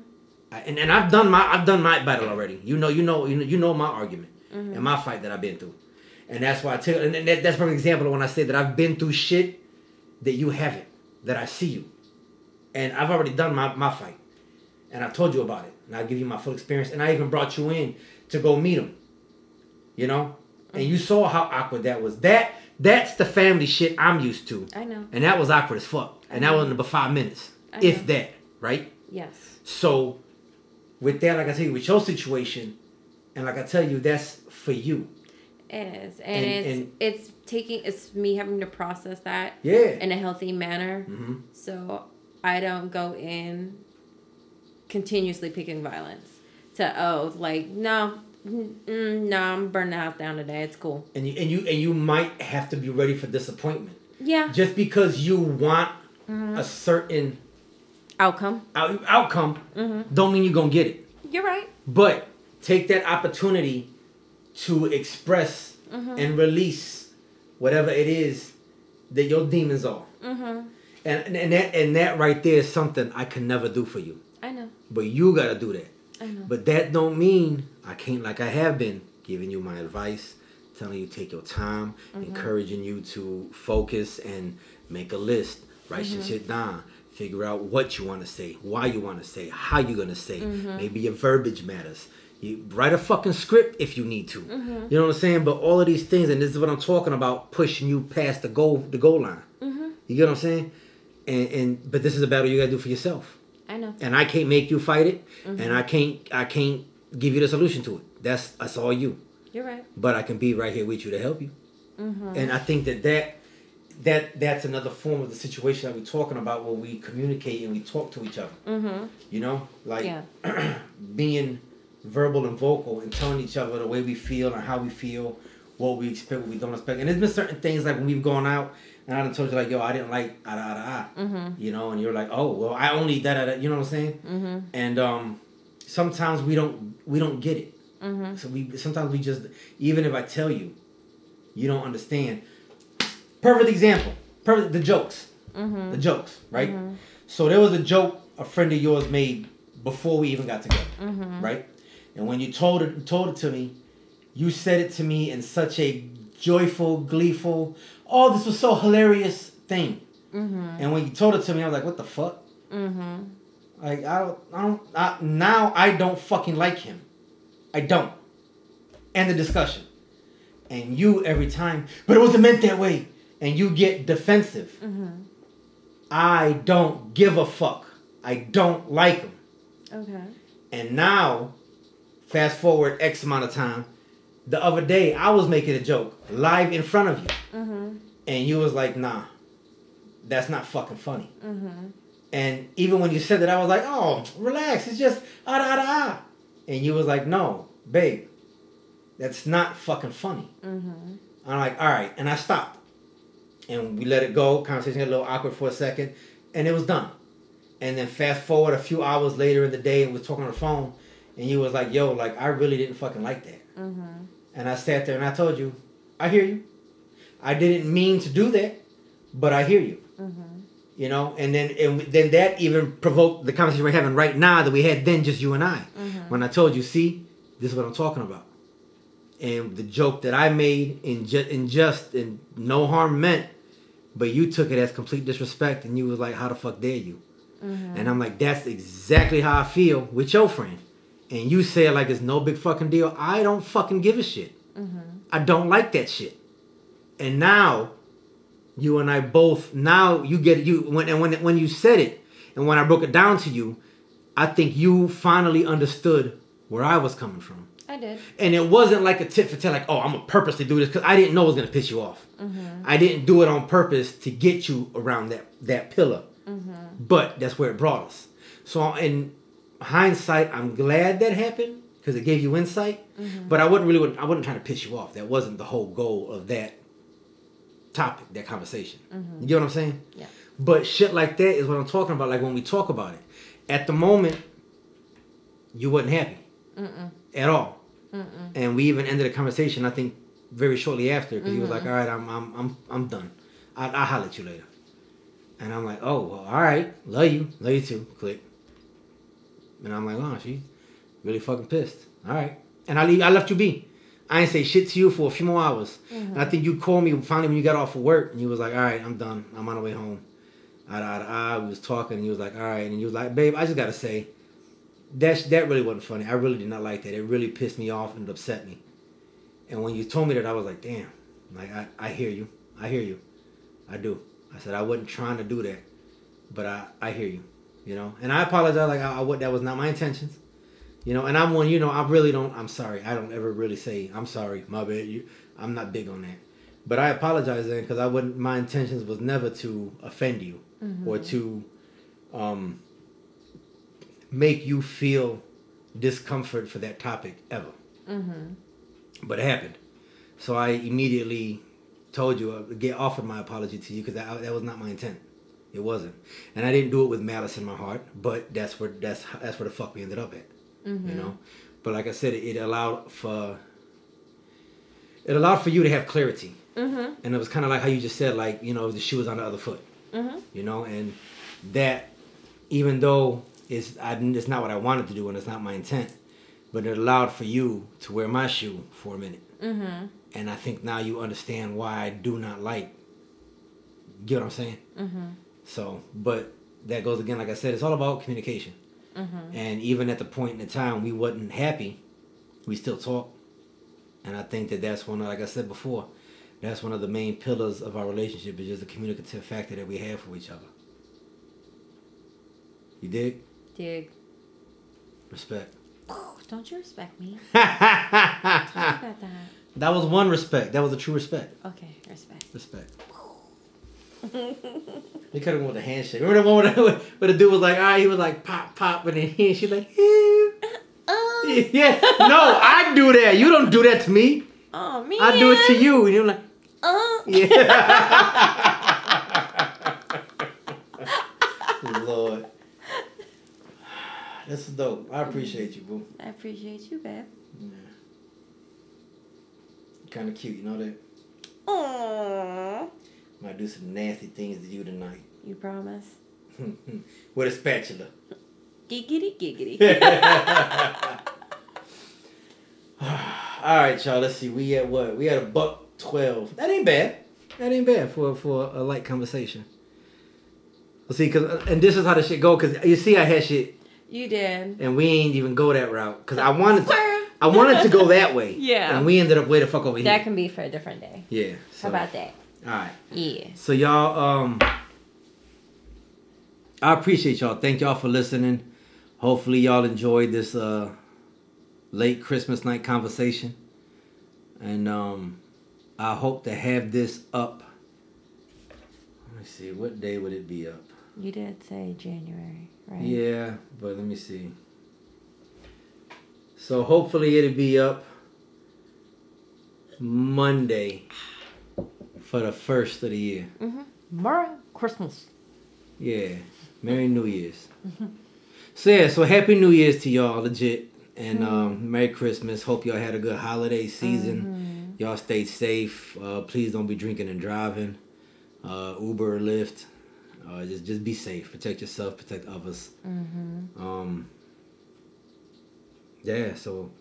I- And, and I've done my I've done my battle already. You know, you know, you know, you know my argument mm-hmm. and my fight that I've been through, and that's why I tell. And that, that's for example when I say that I've been through shit that you haven't, that I see you, and I've already done my my fight, and I told you about it, and I give you my full experience, and I even brought you in to go meet him. You know, and you saw how awkward that was. That that's the family shit I'm used to. I know. And that was awkward as fuck. And that was in about five minutes, if that, right? Yes. So, with that, like I tell you, with your situation, and like I tell you, that's for you. It is, and, And- it's and- it's taking it's me having to process that Yeah. in a healthy manner. Mhm. So I don't go in continuously picking violence. To oh, like no, mm, mm, no, I'm burning the house down today. It's cool. And you and you and you might have to be ready for disappointment. Yeah. Just because you want Mm-hmm. a certain Outcome. out- outcome, Mm-hmm. don't mean you're gonna get it. You're right. But take that opportunity to express Mm-hmm. and release whatever it is that your demons are. Mm-hmm. And, and that and that right there is something I can never do for you. But you gotta do that. I know. But that don't mean I can't like I have been giving you my advice, telling you take your time, Mm-hmm. encouraging you to focus and make a list, write Mm-hmm. some shit down, figure out what you want to say, why you want to say, how you gonna say. Mm-hmm. Maybe your verbiage matters. You write a fucking script if you need to. Mm-hmm. You know what I'm saying? But all of these things, and this is what I'm talking about, pushing you past the goal the goal line. Mm-hmm. You get what I'm saying? And and but this is a battle you gotta do for yourself I know. and I can't make you fight it, Mm-hmm. and I can't I can't give you the solution to it. That's that's all you. You're right. But I can be right here with you to help you. Mm-hmm. And I think that that that that's another form of the situation that we're talking about where we communicate and we talk to each other. Mm-hmm. You know, like Yeah. being verbal and vocal and telling each other the way we feel and how we feel, what we expect, what we don't expect. And there's been certain things like when we've gone out and I done told you like, yo, I didn't like ah ah ah, Mm-hmm. you know, and you're like, oh, well, I only da da da, you know what I'm saying? Mm-hmm. And um, sometimes we don't we don't get it. Mm-hmm. So we sometimes we just even if I tell you, you don't understand. Perfect example. Perfect the jokes. Mm-hmm. The jokes, right? So there was a joke a friend of yours made before we even got together, Mm-hmm. right? And when you told it told it to me, you said it to me in such a joyful, gleeful, oh, this was so hilarious thing. Mm-hmm. And when you told it to me, I was like, what the fuck? Mm-hmm. Like I don't, I don't. I, now I don't fucking like him. I don't. End the discussion. And you every time, but it wasn't meant that way. And you get defensive. Mm-hmm. I don't give a fuck. I don't like him. Okay. And now, fast forward X amount of time. The other day, I was making a joke live in front of you, Mm-hmm. and you was like, "Nah, that's not fucking funny." Mm-hmm. And even when you said that, I was like, oh, relax. It's just ah da da ah. And you was like, no, babe, that's not fucking funny. Mm-hmm. I'm like, all right. And I stopped. And we let it go. Conversation got a little awkward for a second. And it was done. And then fast forward a few hours later in the day, and we was talking on the phone. And you was like, yo, like, I really didn't fucking like that. Mm-hmm. And I sat there and I told you, I hear you. I didn't mean to do that, but I hear you. Mm-hmm. you know and then and then that even provoked the conversation we're having right now that we had then just you and i. When i told you see this is what i'm talking about. And the joke that i made in just in just and no harm meant but you took it as complete disrespect and you was like how the fuck dare you? And i'm like that's exactly how i feel with your friend and you say it like it's no big fucking deal i don't fucking give a shit mm-hmm. i don't like that shit and now you and I both now you get you when and when when you said it and when I broke it down to you, I think you finally understood where I was coming from. I did. and it wasn't like a tit for tat, like, oh, I'm gonna purposely do this because I didn't know it was gonna piss you off. Mm-hmm. I didn't do it on purpose to get you around that that pillar, mm-hmm. but that's where it brought us. So in hindsight, I'm glad that happened because it gave you insight. Mm-hmm. But I wouldn't really, I wasn't trying to piss you off. That wasn't the whole goal of that topic, that conversation. Mm-hmm. You get what I'm saying? Yeah. But shit like that is what I'm talking about. Like when we talk about it, at the moment, you wasn't happy at all, and we even ended the conversation. I think very shortly after because he was like, mm-hmm. "All right, I'm I'm I'm I'm done. I I'll holler at you later." And I'm like, "Oh, well, all right. Love you. Love you too." Click. And I'm like, "Oh, she really fucking pissed." All right. And I leave, I left you be. I ain't say shit to you for a few more hours. And I mm-hmm. think you called me finally when you got off of work, and you was like, "All right, I'm done. I'm on the way home." Eye to eye to eye, we was talking, and you was like, "All right," and you was like, "Babe, I just gotta say, that that really wasn't funny. I really did not like that. It really pissed me off and it upset me." And when you told me that, I was like, "Damn!" Like I, I hear you. I hear you. I do. I said I wasn't trying to do that, but I, I hear you. You know, and I apologize. Like I, I. That was not my intentions. You know, and I'm one. You know, I really don't. I'm sorry. I don't ever really say I'm sorry. My bad. You. I'm not big on that. But I apologize then because I wouldn't. My intentions was never to offend you or to, um, make you feel discomfort for that topic ever. But it happened. So I immediately told you, uh, get offered my apology to you because that, that was not my intent. It wasn't, and I didn't do it with malice in my heart. But that's where that's that's where the fuck we ended up at, you mm-hmm. know. But like I said, it, it allowed for it allowed for you to have clarity, mm-hmm. and it was kind of like how you just said, like you know, the shoe was on the other foot, mm-hmm. you know, and that even though it's I, it's not what I wanted to do and it's not my intent, but it allowed for you to wear my shoe for a minute. Mm-hmm. And I think now you understand why I do not like. Get what I'm saying? Mm-hmm. So, but that goes again, like I said, it's all about communication. And even at the point in the time we wasn't happy, we still talk. And I think that that's one, of, like I said before, that's one of the main pillars of our relationship is just the communicative factor that we have for each other. You dig? Dig. Respect. Don't you respect me? that Talk about that. was one respect. That was a true respect. Okay, respect. Respect. They could have went with a handshake. Remember the one where the, where the dude was like, all right, he was like, pop, pop, and then he, she like, Oh, yeah. No, I do that. You don't do that to me. oh man. I do it to you. And you're like, Oh. yeah. Lord. This is dope. I appreciate you, boo. I appreciate you, babe. Yeah. Kind of cute, you know that? Aww. Might do some nasty things to you tonight. You promise? With a spatula. Giggity giggity. All right, y'all. Let's see. We at what? We at a buck twelve. That ain't bad. That ain't bad for for a light conversation. Let's see, cause and this is how the shit go. Cause you see, I had shit, you did. and we ain't even go that route. Cause I wanted to, I wanted to go that way. Yeah. And we ended up way the fuck over That here. That can be for a different day. Yeah. How about that? All right. Yeah. So y'all, um, I appreciate y'all. Thank y'all for listening. Hopefully y'all enjoyed this uh late Christmas night conversation, and um, I hope to have this up. Let me see, what day would it be up? You did say January, right? Yeah, but let me see. So hopefully it'll be up Monday for the first of the year. Merry Christmas. Yeah. Merry New Year's. So yeah, so happy New Year's to y'all, legit. And um, Merry Christmas. Hope y'all had a good holiday season. Y'all stay safe. Uh, please don't be drinking and driving. Uh, Uber or Lyft. Uh, just just be safe. Protect yourself. Protect others. Um. Yeah. So.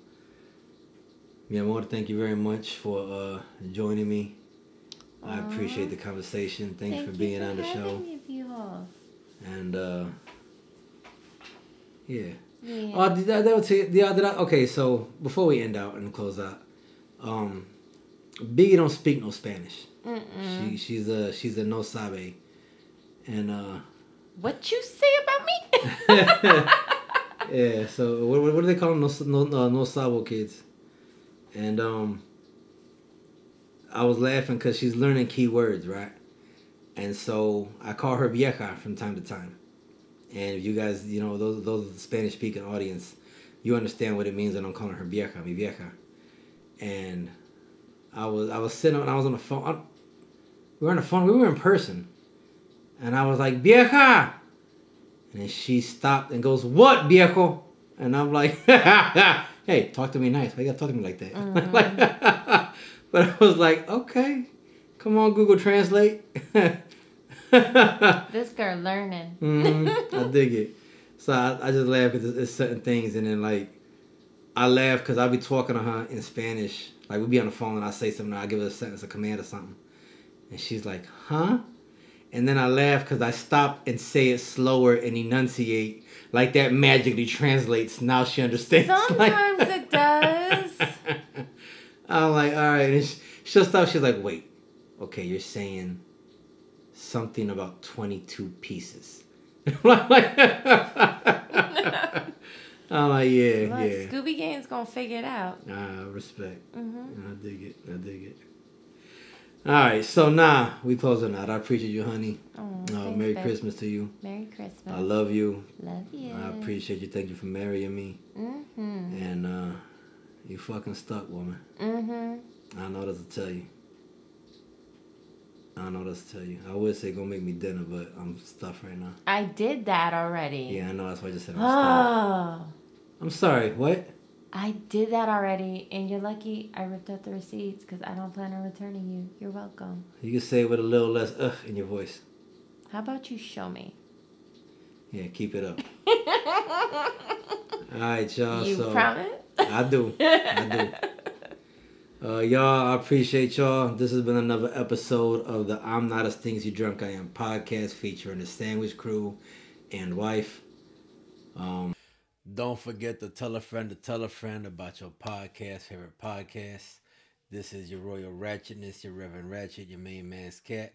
Yeah, I want to thank you very much for uh, joining me. I appreciate the conversation. Thanks Thank for being for on the show. And uh yeah. Yeah. Oh, did I, that was it. Yeah, did I? Okay, so before we end out and close out, um, Biggie don't speak no Spanish. She she's a she's a no sabe, and uh what you say about me? yeah. So what, what do they call them? No no no, no sabo kids. and um, I was laughing because she's learning key words, right? And so I call her vieja from time to time. And if you guys, you know, those those the Spanish speaking audience, you understand what it means that I'm calling her vieja, mi vieja. And I was I was sitting on I was on the phone. I, we were on the phone. We were in person, and I was like vieja, and then she stopped and goes, "What viejo?" And I'm like, "Hey, talk to me nice. Why you gotta talk to me like that?" Mm-hmm. but I was like, "Okay, come on, Google Translate." This girl learning. hmm I dig it. So I, I just laugh because it's certain things, and then like I laugh because I'll be talking to her in Spanish. Like we'll be on the phone, and I say something, I give her a sentence, a command, or something, and she's like, "Huh?" And then I laugh because I stop and say it slower and enunciate, like that magically translates. Now she understands. Like- Sometimes it does. I'm like, all right. And she, she'll stop. She's like, wait, okay, you're saying something about 22 pieces. I'm like, I'm like, yeah, Look, yeah. Scooby Gang's gonna figure it out. Ah, respect. hmm I dig it. I dig it. All right, so now we closing out. I appreciate you, honey. Oh, Uh, Merry babe. Christmas to you. Merry Christmas. I love you. Love you. I appreciate you. Thank you for marrying me. Mm-hmm. And uh, you fucking stuck, woman. Mm-hmm. I don't know what else to tell you. I don't know what else to tell you. I would say go make me dinner, but I'm stuffed right now. I did that already. Yeah, I know. That's why I just said I'm stuffed. Oh, I'm sorry. What? I did that already, and you're lucky I ripped out the receipts because I don't plan on returning you. You're welcome. You can say it with a little less ugh in your voice. How about you show me? Yeah, keep it up. All right, y'all. you so promise? I do. I do. Uh, y'all, I appreciate y'all. This has been another episode of the I'm Not as Think as You Drunk I Am podcast featuring the Sandwich Crew and wife. Um, don't forget to tell a friend to tell a friend about your podcast, favorite podcast. This is your Royal Ratchetness, your Reverend Ratchet, your main man's cat.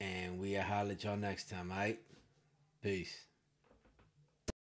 And we'll holler at y'all next time, alright? Peace.